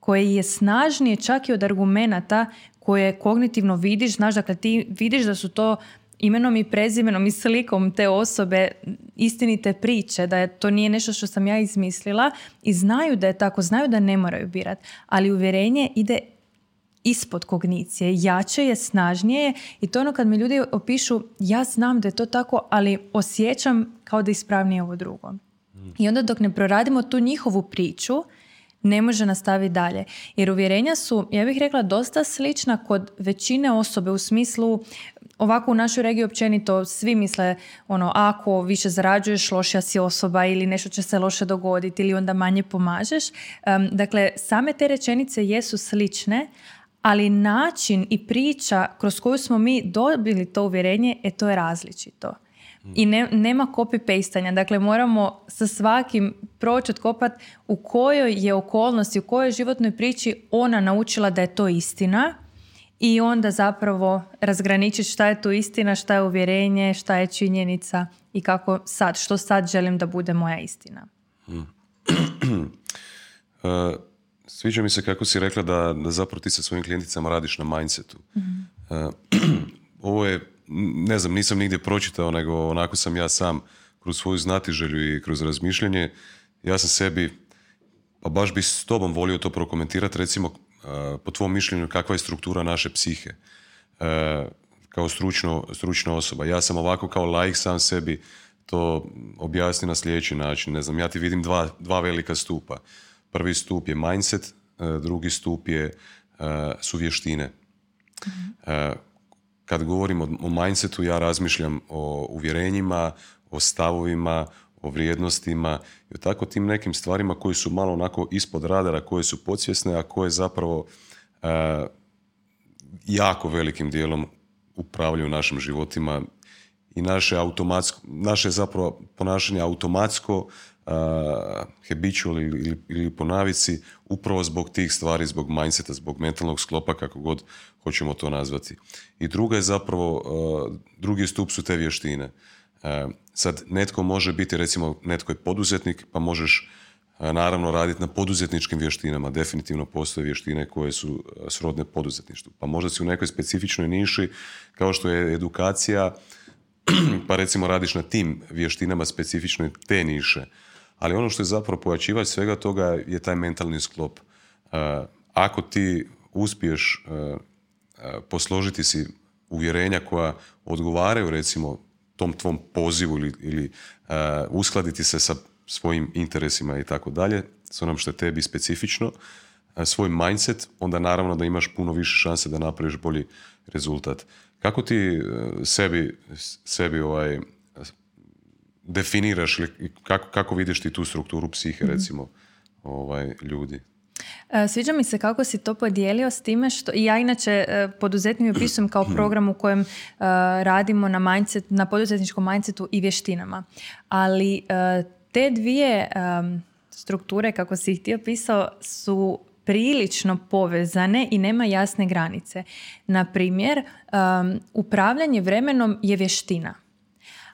koje je snažnije čak i od argumenata koje kognitivno vidiš, znaš, dakle ti vidiš da su to imenom i prezimenom i slikom te osobe istinite priče, da je to nije nešto što sam ja izmislila i znaju da je tako, znaju da ne moraju birati, ali uvjerenje ide ispod kognicije, jače je, snažnije je i to ono kad mi ljudi opišu ja znam da je to tako, ali osjećam kao da ispravnije ovo drugo. I onda dok ne proradimo tu njihovu priču, ne može nastaviti dalje. Jer uvjerenja su, ja bih rekla, dosta slična kod većine osobe u smislu ovako u našoj regiji općenito svi misle ono ako više zarađuješ lošija si osoba ili nešto će se loše dogoditi ili onda manje pomažeš. dakle, same te rečenice jesu slične, ali način i priča kroz koju smo mi dobili to uvjerenje, e to je različito. I ne, nema copy-pastanja. Dakle, moramo sa svakim proći otkopat u kojoj je okolnosti, u kojoj životnoj priči ona naučila da je to istina i onda zapravo razgraničiti šta je to istina, šta je uvjerenje, šta je činjenica i kako sad, što sad želim da bude moja istina. Uh, sviđa mi se kako si rekla da, da zapravo ti sa svojim klijenticama radiš na mindsetu. mm ovo je, ne znam, nisam nigdje pročitao, nego onako sam ja sam kroz svoju znatiželju i kroz razmišljanje, ja sam sebi, pa baš bi s tobom volio to prokomentirati, recimo, po tvom mišljenju, kakva je struktura naše psihe kao stručno, stručna osoba. Ja sam ovako kao laik sam sebi to objasni na sljedeći način. Ne znam, ja ti vidim dva, dva velika stupa. Prvi stup je mindset, e, drugi stup je e, su vještine. E, kad govorim o, mindsetu, ja razmišljam o uvjerenjima, o stavovima, o vrijednostima i o tako tim nekim stvarima koji su malo onako ispod radara, koje su podsvjesne, a koje zapravo jako velikim dijelom upravljaju našim životima i naše automatsko, naše zapravo ponašanje automatsko, uh, habitual ili, ili po navici, upravo zbog tih stvari, zbog mindseta, zbog mentalnog sklopa, kako god hoćemo to nazvati. I druga je zapravo, drugi stup su te vještine. sad, netko može biti, recimo, netko je poduzetnik, pa možeš naravno raditi na poduzetničkim vještinama. Definitivno postoje vještine koje su srodne poduzetništvu. Pa možda si u nekoj specifičnoj niši, kao što je edukacija, pa recimo radiš na tim vještinama specifične te niše. Ali ono što je zapravo pojačivač svega toga je taj mentalni sklop. Ako ti uspiješ posložiti si uvjerenja koja odgovaraju recimo tom tvom pozivu ili, ili uskladiti se sa svojim interesima i tako dalje, s onom što je tebi specifično, svoj mindset, onda naravno da imaš puno više šanse da napraviš bolji rezultat. Kako ti e, sebi, sebi ovaj, definiraš ili kako, kako vidiš ti tu strukturu psihe, mhm. recimo, ovaj, ljudi? E, sviđa mi se kako si to podijelio s time što ja inače e, poduzetnik opisujem kao program u kojem radimo na, mindset, na poduzetničkom mindsetu i vještinama. Ali te dvije strukture, kako si ih ti opisao, su prilično povezane i nema jasne granice. Na primjer, upravljanje vremenom je vještina.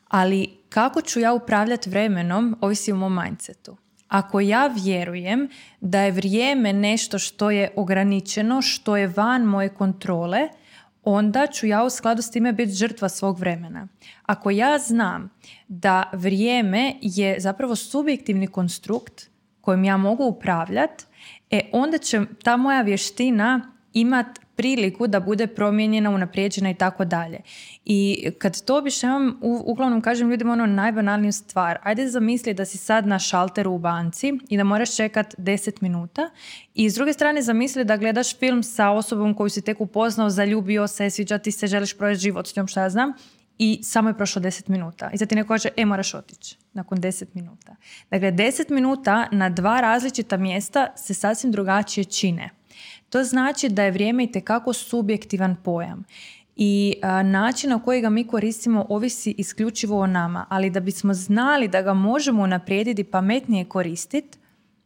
Ali kako ću ja upravljati vremenom, ovisi o mom mindsetu. Ako ja vjerujem da je vrijeme nešto što je ograničeno, što je van moje kontrole, onda ću ja u skladu s time biti žrtva svog vremena. Ako ja znam da vrijeme je zapravo subjektivni konstrukt kojim ja mogu upravljati, e onda će ta moja vještina imat priliku da bude promijenjena, unaprijeđena i tako dalje. I kad to objašnjavam, uglavnom kažem ljudima ono najbanalniju stvar. Ajde zamisli da si sad na šalteru u banci i da moraš čekat 10 minuta i s druge strane zamisli da gledaš film sa osobom koju si tek upoznao, zaljubio se, sviđa ti se, želiš provesti život s njom, šta ja znam, i samo je prošlo 10 minuta. I sad ti neko kaže, e, moraš otići nakon 10 minuta. Dakle, 10 minuta na dva različita mjesta se sasvim drugačije čine. To znači da je vrijeme i tekako subjektivan pojam. I način na koji ga mi koristimo ovisi isključivo o nama, ali da bismo znali da ga možemo unaprijediti pametnije koristiti,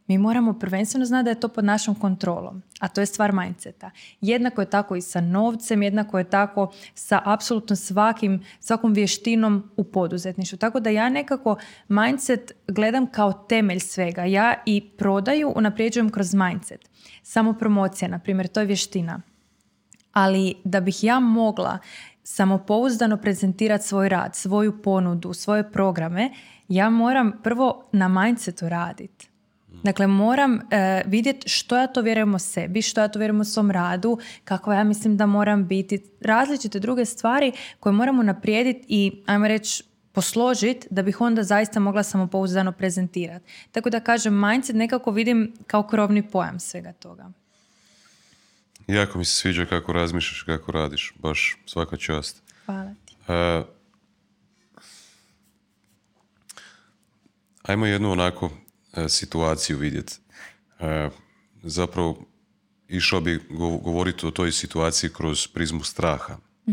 mi moramo prvenstveno znati da je to pod našom kontrolom, a to je stvar mindseta. Jednako je tako i sa novcem, jednako je tako sa apsolutno svakim, svakom vještinom u poduzetništvu. Tako da ja nekako mindset gledam kao temelj svega. Ja i prodaju unaprijeđujem kroz mindset. Samo promocija, na primjer, to je vještina. Ali da bih ja mogla samopouzdano prezentirati svoj rad, svoju ponudu, svoje programe, ja moram prvo na mindsetu raditi. Dakle, moram e, vidjeti što ja to vjerujem o sebi, što ja to vjerujem o svom radu, kako ja mislim da moram biti. Različite druge stvari koje moramo naprijediti i, ajmo reći, posložiti da bih onda zaista mogla samopouzdano prezentirati. Tako da kažem, mindset nekako vidim kao krovni pojam svega toga. Jako mi se sviđa kako razmišljaš, kako radiš. Baš svaka čast. Hvala ti. Uh, ajmo jednu onako E, situaciju vidjeti. E, zapravo, išao bi govoriti o toj situaciji kroz prizmu straha. mm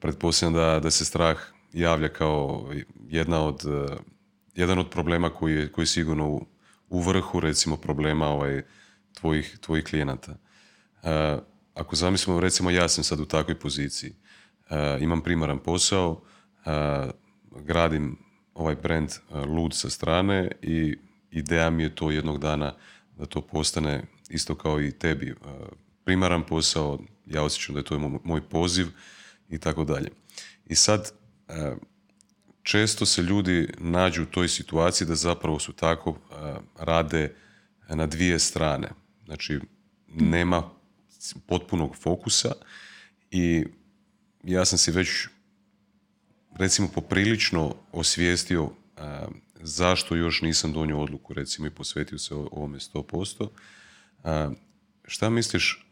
Pretpostavljam da, da se strah javlja kao jedna od, e, jedan od problema koji je, koji je sigurno u, u vrhu, recimo, problema ovaj, tvojih, tvojih klijenata. ako zamislimo, recimo, ja sam sad u takvoj poziciji. imam primaran posao, gradim ovaj brand lud sa strane i ideja mi je to jednog dana da to postane isto kao i tebi primaran posao, ja osjećam da je to moj poziv i tako dalje. I sad, e, često se ljudi nađu u toj situaciji da zapravo su tako e, rade na dvije strane. Znači, nema potpunog fokusa i ja sam si već recimo poprilično osvijestio zašto još nisam donio odluku recimo i posvetio se ovome 100%. A, šta misliš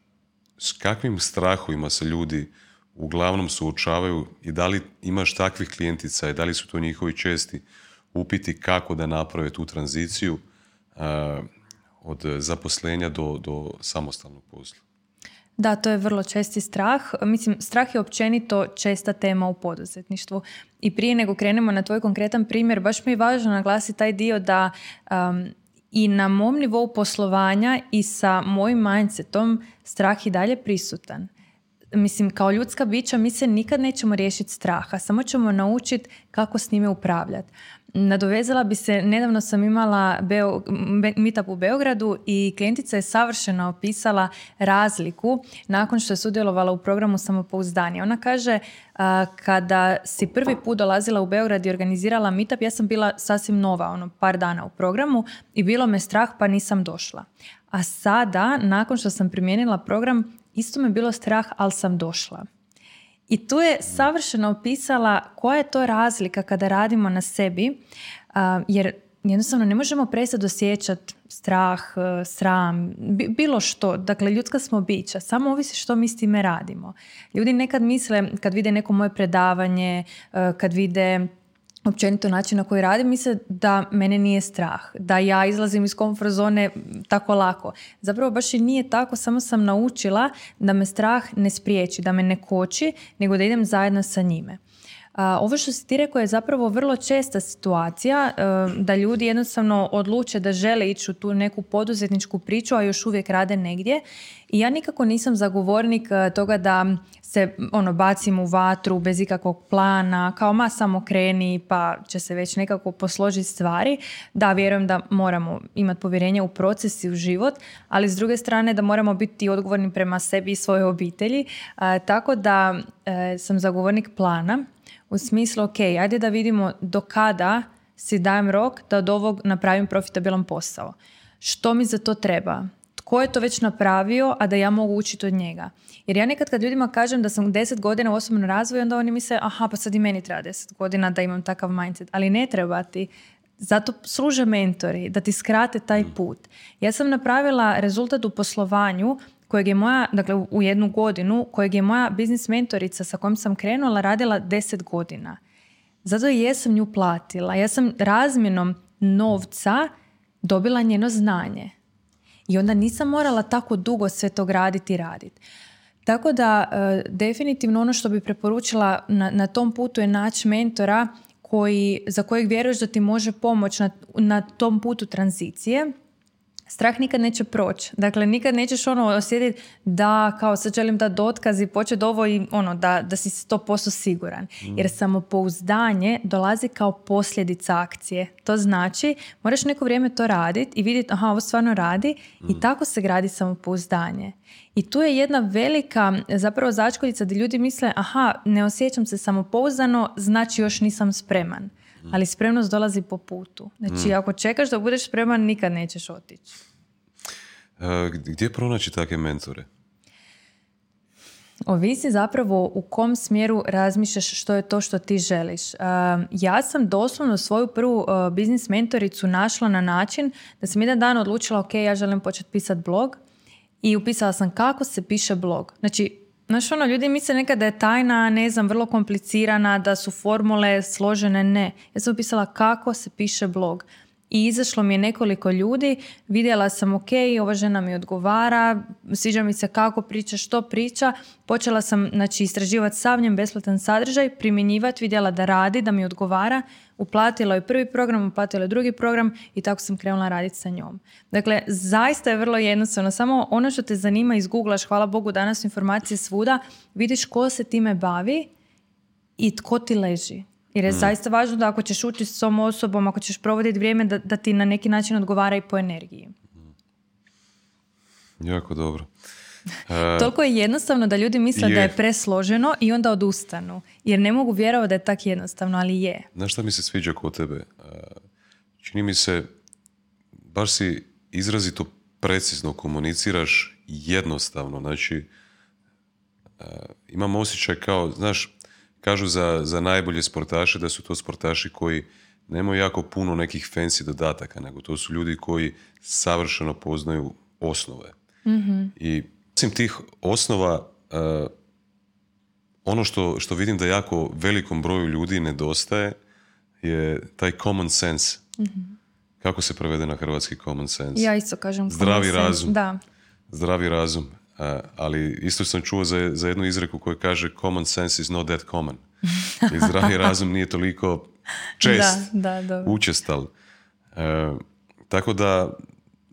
s kakvim strahovima se ljudi uglavnom suočavaju i da li imaš takvih klijentica i da li su to njihovi česti upiti kako da naprave tu tranziciju od zaposlenja do, do samostalnog posla? Da, to je vrlo česti strah. Mislim, strah je općenito česta tema u poduzetništvu. I prije nego krenemo na tvoj konkretan primjer, baš mi je važno naglasiti taj dio da um, i na mom nivou poslovanja i sa mojim mindsetom strah i dalje prisutan. Mislim, kao ljudska bića mi se nikad nećemo riješiti straha, samo ćemo naučiti kako s njime upravljati. Nadovezala bi se, nedavno sam imala Beo, meetup u Beogradu i klijentica je savršeno opisala razliku nakon što je sudjelovala u programu samopouzdanja. Ona kaže, kada si prvi put dolazila u Beograd i organizirala meetup, ja sam bila sasvim nova, ono, par dana u programu i bilo me strah pa nisam došla. A sada, nakon što sam primijenila program, isto me bilo strah, ali sam došla. I tu je savršeno opisala koja je to razlika kada radimo na sebi, jer jednostavno ne možemo prestati osjećati strah, e, sram, bilo što. Dakle, ljudska smo bića, samo ovisi što mi s time radimo. Ljudi nekad misle, kad vide neko moje predavanje, e, kad vide općenito način na koji radim, misle da mene nije strah, da ja izlazim iz komfort zone tako lako. Zapravo baš i nije tako, samo sam naučila da me strah ne spriječi, da me ne koči, nego da idem zajedno sa njime. Ovo što si ti rekao je zapravo vrlo česta situacija e, da ljudi jednostavno odluče da žele ići u tu neku poduzetničku priču, a još uvijek rade negdje. I ja nikako nisam zagovornik e, toga da se ono bacim u vatru bez ikakvog plana, kao ma samo kreni pa će se već nekako posložiti stvari. Da, vjerujem da moramo imati povjerenje u proces i u život, ali s druge strane da moramo biti odgovorni prema sebi i svojoj obitelji. tako da e, sam zagovornik plana u smislu, ok, ajde da vidimo do kada si dajem rok da od ovog napravim profitabilan posao. Što mi za to treba? Tko je to već napravio, a da ja mogu učiti od njega? Jer ja nekad kad ljudima kažem da sam 10 godina u osobnom razvoju, onda oni misle, aha, pa sad i meni treba 10 godina da imam takav mindset. Ali ne treba ti. Zato služe mentori, da ti skrate taj put. Ja sam napravila rezultat u poslovanju kojeg je moja, dakle u jednu godinu, kojeg je moja biznis mentorica sa kojom sam krenula radila deset godina. Zato jesam nju platila. Ja sam razmjenom novca dobila njeno znanje. I onda nisam morala tako dugo sve to graditi i raditi. Tako da e, definitivno ono što bi preporučila na, na tom putu je naći mentora koji, za kojeg vjeruješ da ti može pomoći na, na tom putu tranzicije strah nikad neće proći. Dakle, nikad nećeš ono osjetiti da kao sad želim da dotkaz i početi ovo i ono da, da si 100% siguran. Mm. Jer samopouzdanje dolazi kao posljedica akcije. To znači, moraš neko vrijeme to raditi i vidjeti aha, ovo stvarno radi i mm. tako se gradi samopouzdanje. I tu je jedna velika zapravo začkoljica da ljudi misle aha, ne osjećam se samopouzdano, znači još nisam spreman. Mm. ali spremnost dolazi po putu. Znači, mm. ako čekaš da budeš spreman, nikad nećeš otići. E, gdje pronaći takve mentore? Ovisi zapravo u kom smjeru razmišljaš što je to što ti želiš. Uh, ja sam doslovno svoju prvu uh, biznis mentoricu našla na način da sam jedan dan odlučila ok, ja želim početi pisati blog i upisala sam kako se piše blog. Znači, Znaš, ono, ljudi misle nekada da je tajna, ne znam, vrlo komplicirana, da su formule složene, ne. Ja sam upisala kako se piše blog. I izašlo mi je nekoliko ljudi, vidjela sam ok, ova žena mi odgovara, sviđa mi se kako priča, što priča. Počela sam znači, istraživati sav njen besplatan sadržaj, primjenjivati, vidjela da radi, da mi odgovara uplatila je prvi program, uplatila je drugi program i tako sam krenula raditi sa njom. Dakle, zaista je vrlo jednostavno. Samo ono što te zanima izgooglaš, hvala Bogu danas informacije svuda, vidiš ko se time bavi i tko ti leži. Jer je mm. zaista važno da ako ćeš ući s tom osobom, ako ćeš provoditi vrijeme, da, da ti na neki način odgovara i po energiji. Jako dobro. Toliko je jednostavno da ljudi misle da je presloženo i onda odustanu. Jer ne mogu vjerovati da je tako jednostavno, ali je. Znaš šta mi se sviđa kod tebe? Čini mi se, baš si izrazito precizno komuniciraš jednostavno. Znači, imam osjećaj kao, znaš, kažu za, za najbolje sportaše da su to sportaši koji nemaju jako puno nekih fancy dodataka, nego to su ljudi koji savršeno poznaju osnove. Mm-hmm. I osim tih osnova, uh, ono što, što vidim da jako velikom broju ljudi nedostaje je taj common sense. Mm-hmm. Kako se prevede na hrvatski common sense? Ja isto kažem Zdravi razum. Da. Zdravi razum. Ali isto sam čuo za, za jednu izreku koja kaže common sense is not that common. I zdravi razum nije toliko čest, da, da, učestal. E, tako da,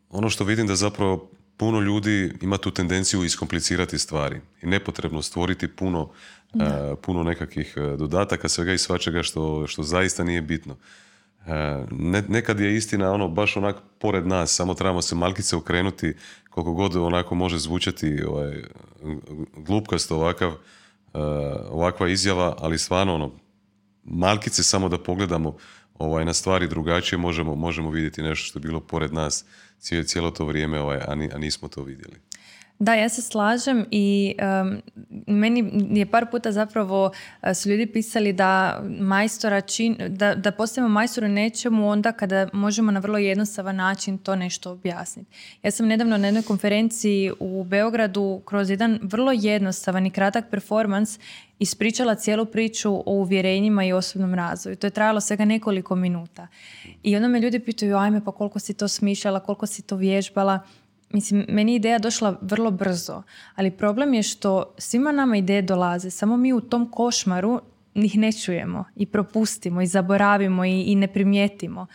ono što vidim da zapravo puno ljudi ima tu tendenciju iskomplicirati stvari i nepotrebno stvoriti puno, e, puno nekakvih e, dodataka, svega i svačega što, što zaista nije bitno. Ne, nekad je istina ono baš onak pored nas, samo trebamo se malkice okrenuti koliko god onako može zvučati ovaj, glupkasto ovakav, ovakva izjava, ali stvarno ono, malkice samo da pogledamo ovaj, na stvari drugačije, možemo, možemo vidjeti nešto što je bilo pored nas cijelo, cijelo to vrijeme, ovaj, a, a nismo to vidjeli. Da, ja se slažem i meni je par puta zapravo uh, su ljudi pisali da majstora čin, da, da postajemo majstori nečemu onda kada možemo na vrlo jednostavan način to nešto objasniti. Ja sam nedavno na jednoj konferenciji u Beogradu kroz jedan vrlo jednostavan i kratak performans ispričala cijelu priču o uvjerenjima i osobnom razvoju. To je trajalo svega nekoliko minuta. I onda me ljudi pitaju, ajme pa koliko si to smišljala, koliko si to vježbala. Mislim, meni je ideja došla vrlo brzo, ali problem je što svima nama ideje dolaze, samo mi u tom košmaru ih ne čujemo i propustimo i zaboravimo i, i ne primijetimo.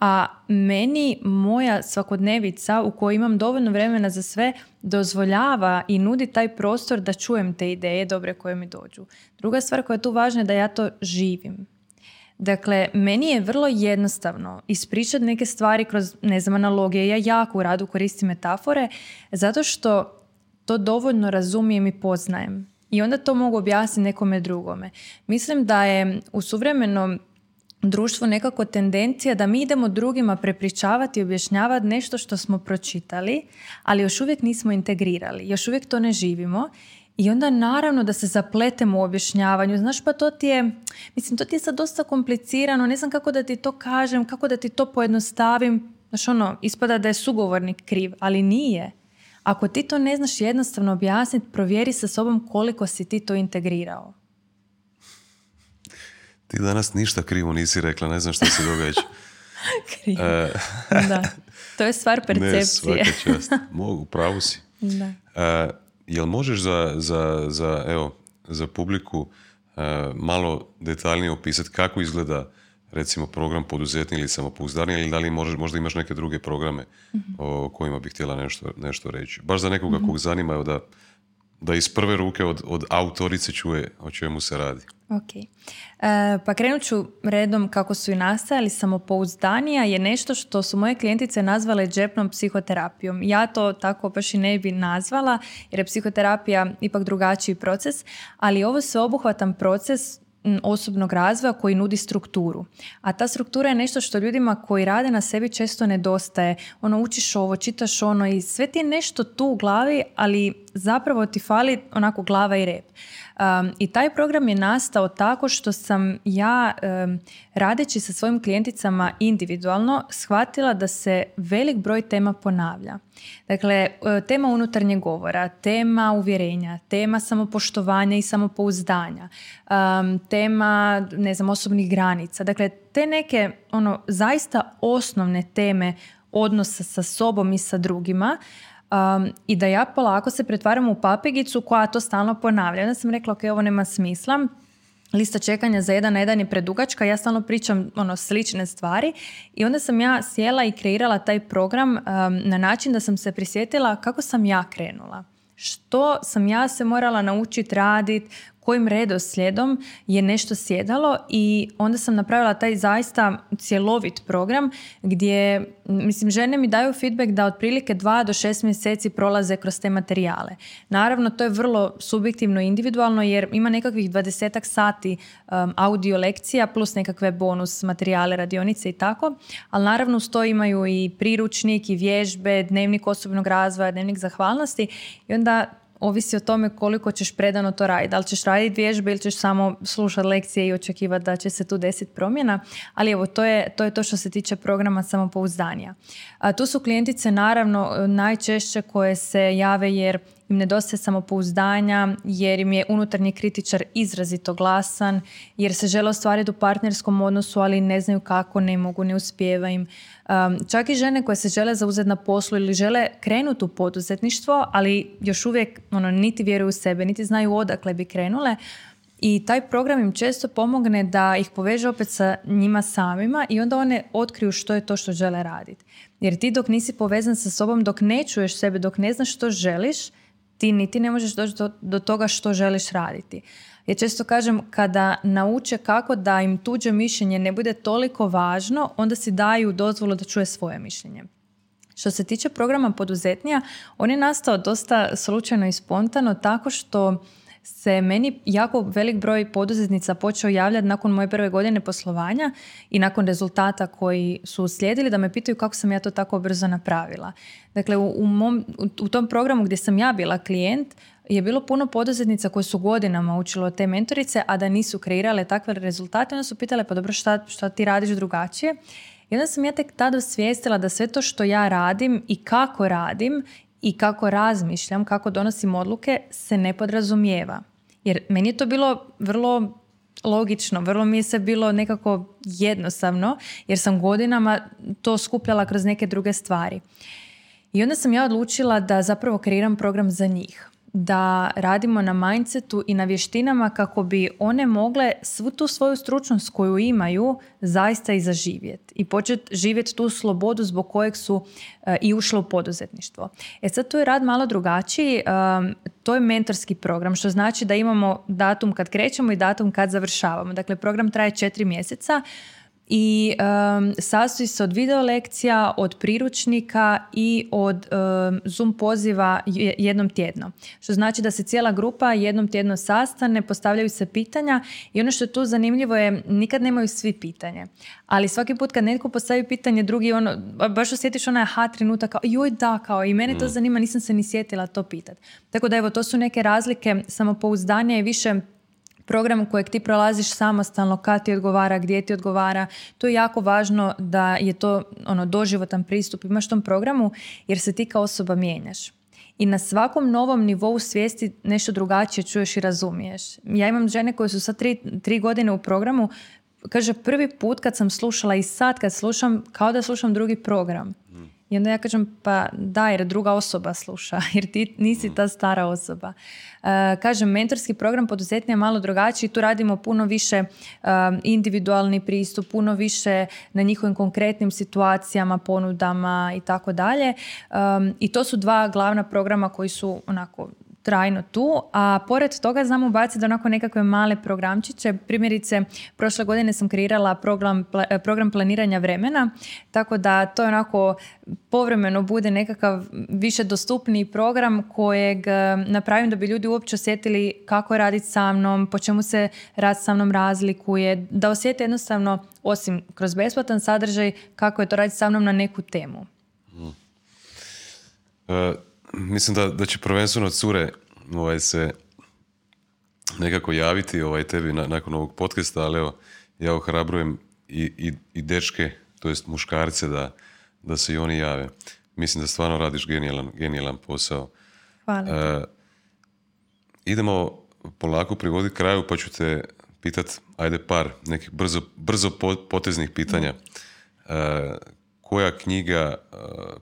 A meni moja svakodnevica u kojoj imam dovoljno vremena za sve dozvoljava i nudi taj prostor da čujem te ideje dobre koje mi dođu. Druga stvar koja je tu važna je da ja to živim. Dakle, meni je vrlo jednostavno ispričati neke stvari kroz, ne znam, analogije. Ja jako u radu koristim metafore zato što to dovoljno razumijem i poznajem. I onda to mogu objasniti nekome drugome. Mislim da je u suvremenom društvu nekako tendencija da mi idemo drugima prepričavati i objašnjavati nešto što smo pročitali, ali još uvijek nismo integrirali, još uvijek to ne živimo i onda naravno da se zapletemo u objašnjavanju. Znaš pa to ti je, mislim to ti je sad dosta komplicirano, ne znam kako da ti to kažem, kako da ti to pojednostavim. Znaš ono, ispada da je sugovornik kriv, ali nije. Ako ti to ne znaš jednostavno objasniti, provjeri sa sobom koliko si ti to integrirao. Ti danas ništa krivo nisi rekla, ne znam što se događa. krivo. E, da, to je stvar percepcije. Ne, čast. Mogu, pravu si. Da. E, jel možeš za, za, za, evo, za publiku e, malo detaljnije opisati kako izgleda recimo program poduzetni ili samopouzdani ili da li možeš, možda imaš neke druge programe mm-hmm. o kojima bih htjela nešto, nešto reći. Baš za nekoga mm kog zanima evo, da, da iz prve ruke od, od autorice čuje o čemu se radi. Ok. E, pa krenut ću redom kako su i nastajali. Samopouzdanija je nešto što su moje klijentice nazvale džepnom psihoterapijom. Ja to tako baš i ne bi nazvala jer je psihoterapija ipak drugačiji proces, ali ovo se obuhvatan proces osobnog razvoja koji nudi strukturu. A ta struktura je nešto što ljudima koji rade na sebi često nedostaje. Ono, učiš ovo, čitaš ono i sve ti je nešto tu u glavi, ali zapravo ti fali onako glava i rep. Um, I taj program je nastao tako što sam ja um, radeći sa svojim klijenticama individualno shvatila da se velik broj tema ponavlja. Dakle, e, tema unutarnjeg govora, tema uvjerenja, tema samopoštovanja i samopouzdanja, um, tema, ne znam, osobnih granica. Dakle, te neke ono zaista osnovne teme odnosa sa sobom i sa drugima Um, I da ja polako se pretvaram u papigicu koja to stalno ponavlja. Onda sam rekla, ok, ovo nema smisla. Lista čekanja za jedan na jedan je predugačka, ja stalno pričam ono slične stvari i onda sam ja sjela i kreirala taj program na način da sam se prisjetila kako sam ja krenula. Što sam ja se morala naučiti raditi, kojim redoslijedom je nešto sjedalo i onda sam napravila taj zaista cjelovit program gdje, mislim, žene mi daju feedback da otprilike dva do šest mjeseci prolaze kroz te materijale. Naravno, to je vrlo subjektivno i individualno jer ima nekakvih dvadesetak sati um, audio lekcija plus nekakve bonus materijale, radionice i tako, ali naravno uz to imaju i priručnik i vježbe, dnevnik osobnog razvoja, dnevnik zahvalnosti i onda ovisi o tome koliko ćeš predano to raditi. Da li ćeš raditi vježbe ili ćeš samo slušati lekcije i očekivati da će se tu desiti promjena. Ali evo, to je, to je to što se tiče programa samopouzdanja. A, tu su klijentice naravno najčešće koje se jave jer im nedostaje samopouzdanja, jer im je unutarnji kritičar izrazito glasan, jer se žele ostvariti u partnerskom odnosu, ali ne znaju kako, ne mogu, ne uspijeva im. Um, čak i žene koje se žele zauzeti na poslu ili žele krenuti u poduzetništvo, ali još uvijek ono, niti vjeruju u sebe, niti znaju odakle bi krenule, i taj program im često pomogne da ih poveže opet sa njima samima i onda one otkriju što je to što žele raditi. Jer ti dok nisi povezan sa sobom, dok ne čuješ sebe, dok ne znaš što želiš, ti niti ne možeš doći do, do toga što želiš raditi. Ja često kažem kada nauče kako da im tuđe mišljenje ne bude toliko važno, onda si daju dozvolu da čuje svoje mišljenje. Što se tiče programa poduzetnija, on je nastao dosta slučajno i spontano tako što se meni jako velik broj poduzetnica počeo javljati nakon moje prve godine poslovanja i nakon rezultata koji su uslijedili da me pitaju kako sam ja to tako brzo napravila. Dakle, u, mom, u tom programu gdje sam ja bila klijent je bilo puno poduzetnica koje su godinama učilo te mentorice, a da nisu kreirale takve rezultate, onda su pitale pa dobro šta, šta ti radiš drugačije. I onda sam ja tek tada osvijestila da sve to što ja radim i kako radim i kako razmišljam, kako donosim odluke se ne podrazumijeva. Jer meni je to bilo vrlo logično, vrlo mi je se bilo nekako jednostavno jer sam godinama to skupljala kroz neke druge stvari. I onda sam ja odlučila da zapravo kreiram program za njih da radimo na mindsetu i na vještinama kako bi one mogle svu tu svoju stručnost koju imaju zaista i zaživjeti i početi živjeti tu slobodu zbog kojeg su e, i ušle u poduzetništvo. E sad tu je rad malo drugačiji, to je mentorski program što znači da imamo datum kad krećemo i datum kad završavamo. Dakle, program traje četiri mjeseca i um, sastoji se od video lekcija, od priručnika i od Zoom poziva jednom tjedno. Što znači da se cijela grupa jednom tjedno sastane, postavljaju se pitanja i ono što je tu zanimljivo je nikad nemaju svi pitanje. Ali svaki put kad netko postavi pitanje, drugi ono, baš osjetiš onaj aha trenutak kao joj da, kao i mene to mm. zanima, nisam se ni sjetila to pitati. Tako da evo, to su neke razlike samopouzdanja i više program kojeg ti prolaziš samostalno, kad ti odgovara, gdje ti odgovara. To je jako važno da je to ono doživotan pristup imaš tom programu jer se ti kao osoba mijenjaš. I na svakom novom nivou svijesti nešto drugačije čuješ i razumiješ. Ja imam žene koje su sad tri, tri godine u programu, kaže prvi put kad sam slušala i sad kad slušam, kao da slušam drugi program. I onda ja kažem, pa da, jer druga osoba sluša, jer ti nisi ta stara osoba. Uh, kažem, mentorski program poduzetnija je malo drugačiji, tu radimo puno više uh, individualni pristup, puno više na njihovim konkretnim situacijama, ponudama i tako dalje. Um, I to su dva glavna programa koji su onako trajno tu, a pored toga znamo baciti onako nekakve male programčiće. Primjerice, prošle godine sam kreirala program, program planiranja vremena, tako da to je onako povremeno bude nekakav više dostupniji program kojeg e, napravim da bi ljudi uopće osjetili kako raditi sa mnom, po čemu se rad sa mnom razlikuje, da osjete jednostavno, osim kroz besplatan sadržaj, kako je to raditi sa mnom na neku temu. Hmm. Uh mislim da, da će prvenstveno cure ovaj, se nekako javiti ovaj, tebi na, nakon ovog podcasta, ali evo, ja ohrabrujem i, i, i dečke, to jest muškarce da, da se i oni jave. Mislim da stvarno radiš genijalan, genijalan posao. Hvala. E, idemo polako privoditi kraju, pa ću te pitat, ajde par nekih brzo, brzo poteznih pitanja. E, koja knjiga,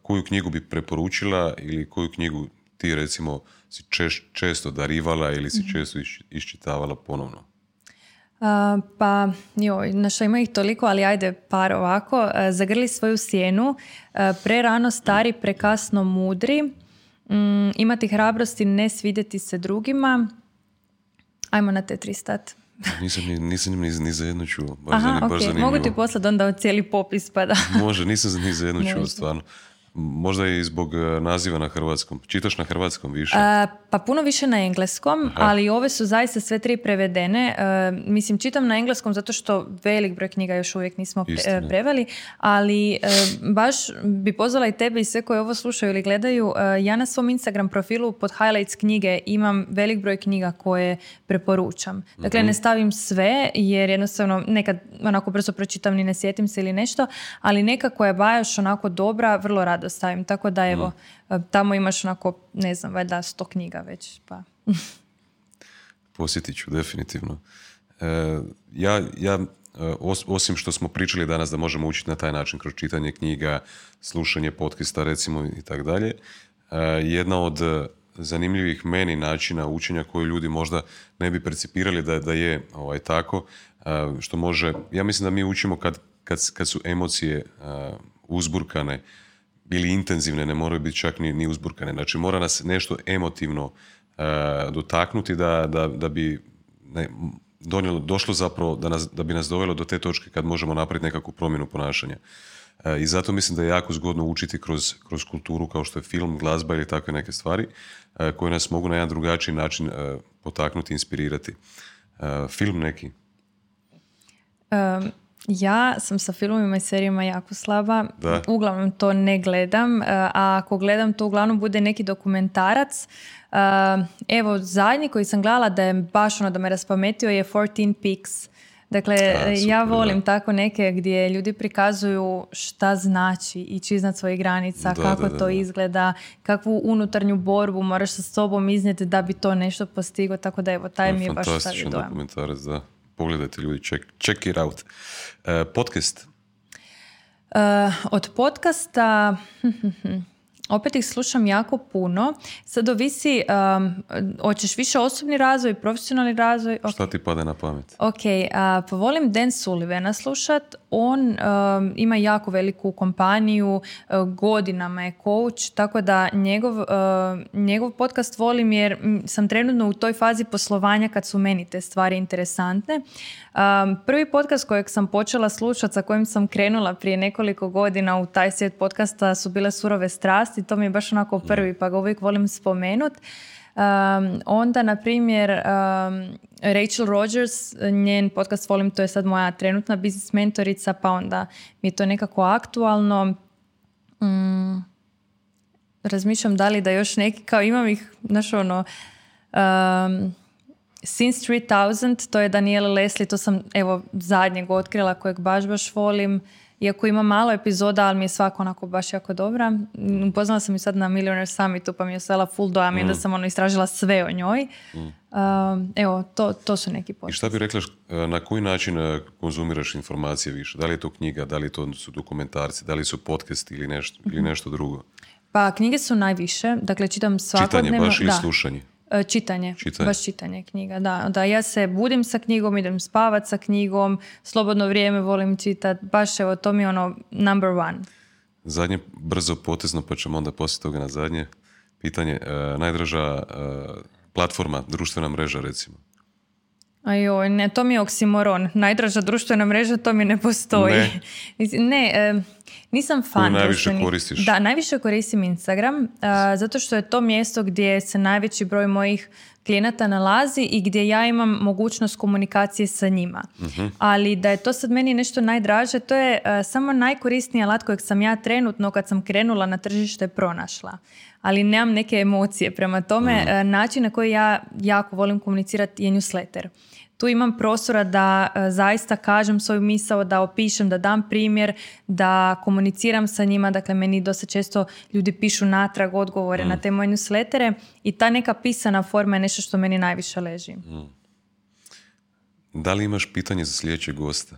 koju knjigu bi preporučila ili koju knjigu ti recimo si često darivala ili si mhm. često iščitavala ponovno? Uh, pa, joj, naša ima ih toliko, ali ajde par ovako. Uh, zagrli svoju sjenu, uh, prerano stari, prekasno mudri, um, imati hrabrosti ne svidjeti se drugima, Ajmo na te tri stat. Nisam, ni- nisam ni, ni za jednu čuo. Baš, Aha, baš ok. zanimljivo. Mogu ti poslati onda cijeli popis pa da... Može, nisam za- ni za jednu čuo, stvarno. Možda i zbog e, naziva na hrvatskom. Čitaš na hrvatskom više? A, pa puno više na engleskom, ali ove su zaista sve tri prevedene. E, mislim, čitam na engleskom zato što velik broj knjiga još uvijek nismo pre- preveli, ali e, baš bi pozvala i tebe i sve koji ovo slušaju ili gledaju. e, ja na svom Instagram profilu pod highlights knjige imam velik broj knjiga koje preporučam. Dakle, ne stavim sve jer jednostavno nekad onako brzo pročitam ni ne sjetim se ili nešto, ali neka koja je baš onako dobra, vrlo rado stavim. Tako da evo, e, tamo imaš onako, ne znam, valjda sto knjiga već. Pa. Posjetit ću, definitivno. E, ja, ja e, os- osim što smo pričali danas da možemo učiti na taj način kroz čitanje knjiga, slušanje podcasta recimo i tako dalje, e, jedna od zanimljivih meni načina učenja koju ljudi možda ne bi percipirali da, da je ovaj, tako, što može, ja mislim da mi učimo kad, kad, kad su emocije uzburkane ili intenzivne, ne moraju biti čak ni, ni uzburkane. Znači mora nas nešto emotivno e, dotaknuti da, da, da bi ne, donijelo, došlo zapravo da, nas, da bi nas dovelo do te točke kad možemo napraviti nekakvu promjenu ponašanja. E, I zato mislim da je jako zgodno učiti kroz, kroz kulturu kao što je film, glazba ili takve neke stvari e, koje nas mogu na jedan drugačiji način potaknuti, inspirirati. Film neki. Um, ja sam sa filmovima i serijama jako slaba. Da. Uglavnom to ne gledam, uh, a ako gledam to uglavnom bude neki dokumentarac. Uh, evo, zadnji koji sam gledala da je baš ono da me raspametio je 14 Peaks. Dakle, A, super, ja da. volim tako neke gdje ljudi prikazuju šta znači ići iznad svojih granica, Da, kako da, da, to da. izgleda, kakvu unutarnju borbu moraš sa sobom iznijeti da bi to nešto postigao, tako da evo, taj mi je baš stavio dojam. dokumentarac, da. Pogledajte ljudi, check, check it out. E, podcast. Uh, od podcasta, opet ih slušam jako puno. Sad ovisi, um, hoćeš više osobni razvoj, profesionalni razvoj? Ok. Šta ti pada na pamet? Ok, a, pa volim Dan Sullivana slušat. On um, ima jako veliku kompaniju, uh, godinama je coach, tako da njegov, uh, njegov podcast volim jer sam trenutno u toj fazi poslovanja kad su meni te stvari interesantne. Um, prvi podcast kojeg sam počela slušati, sa kojim sam krenula prije nekoliko godina u taj svijet podcasta su bile surove strasti, to mi je baš onako prvi, pa ga uvijek volim spomenut. Um, onda, na primjer, um, Rachel Rogers, njen podcast volim, to je sad moja trenutna biznis mentorica, pa onda mi je to nekako aktualno. Mm, razmišljam da li da još neki, kao imam ih, znaš ono, um, Since 3000, to je Daniela Leslie, to sam evo zadnjeg otkrila kojeg baš baš volim. Iako ima malo epizoda, ali mi je svako onako baš jako dobra. Mm, Upoznala sam ju sad na Millionaire Summitu, pa mi je ostala full dojam i da sam ono istražila sve o njoj. Um, evo, to, to su neki I podcast. šta bi rekla, š- na koji način e, konzumiraš informacije više? Da li je to knjiga, da li to su dokumentarci, da li su podcast ili nešto, ili Mhm. nešto drugo? Pa knjige su najviše, dakle čitam svakodnevno. Čitanje baš ili da. slušanje? E, Čitanje, Čitanje. baš čitanje knjiga, da. Da ja se budim sa knjigom, idem spavat sa knjigom, slobodno vrijeme volim čitat, baš evo, to mi je ono number one. Zadnje brzo potezno, pa ćemo onda poslije toga na zadnje pitanje. E, najdraža e, platforma, društvena mreža recimo. Ajoj, ne, to mi je oksimoron. Najdraža društvena mreža, to mi ne postoji. Ne. Ne, e, nisam fan najviše društvenih- koristiš? Da, najviše koristim Instagram, a, zato što je to mjesto gdje se najveći broj mojih klijenata nalazi i gdje ja imam mogućnost komunikacije sa njima. Mhm. Ali da je to sad meni nešto najdraže, to je a, samo najkorisniji alat kojeg sam ja trenutno kad sam krenula na tržište pronašla. Ali nemam neke emocije. Prema tome, a, način na koji ja jako volim komunicirati je newsletter. Tu imam prostora da e, zaista kažem svoju misao, da opišem, da dam primjer, da komuniciram sa njima. Dakle, meni dosta često ljudi pišu natrag odgovore na te moje newslettere i ta neka pisana forma je nešto što meni najviše leži. Da li imaš pitanje za sljedećeg gosta?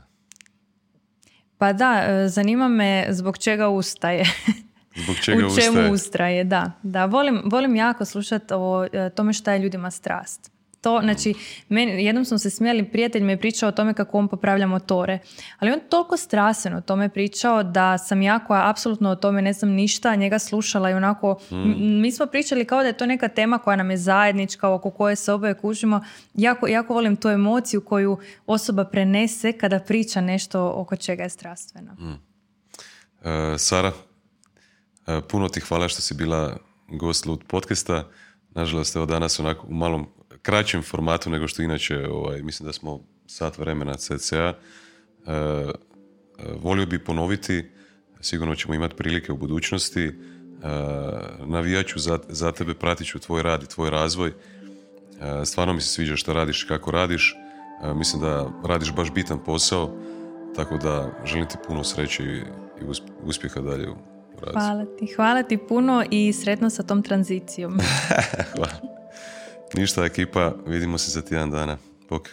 Pa da, e, zanima me zbog čega ustaje. Zbog čega U čemu ustaje? ustraje, da. da. Volim, volim jako slušati o e, tome šta je ljudima strast. To, znači, meni, jednom smo se smijali, prijatelj mi je pričao o tome kako on popravlja motore, ali on toliko strastveno o tome pričao da sam ja koja apsolutno o tome ne znam ništa, njega slušala i onako, mi smo pričali kao da je to neka tema koja nam je zajednička, oko koje se oboje kužimo. Jako, jako volim tu emociju koju osoba prenese kada priča nešto oko čega je strastveno. Mm. Sara, e, puno ti hvala što si bila gost Lud podcasta. Nažalost, evo danas onako u malom kraćem formatu nego što inače, ovaj, mislim da smo sat vremena CCA. E, volio bi ponoviti, sigurno ćemo imati prilike u budućnosti. E, navijat ću za, za tebe, pratit ću tvoj rad i tvoj razvoj. E, stvarno mi se sviđa što radiš i kako radiš. E, mislim da radiš baš bitan posao, tako da želim ti puno sreće i, i uspjeha dalje u Hvala ti, hvala ti puno i sretno sa tom tranzicijom. hvala. Ništa ekipa, vidimo se za tjedan dana. Bok.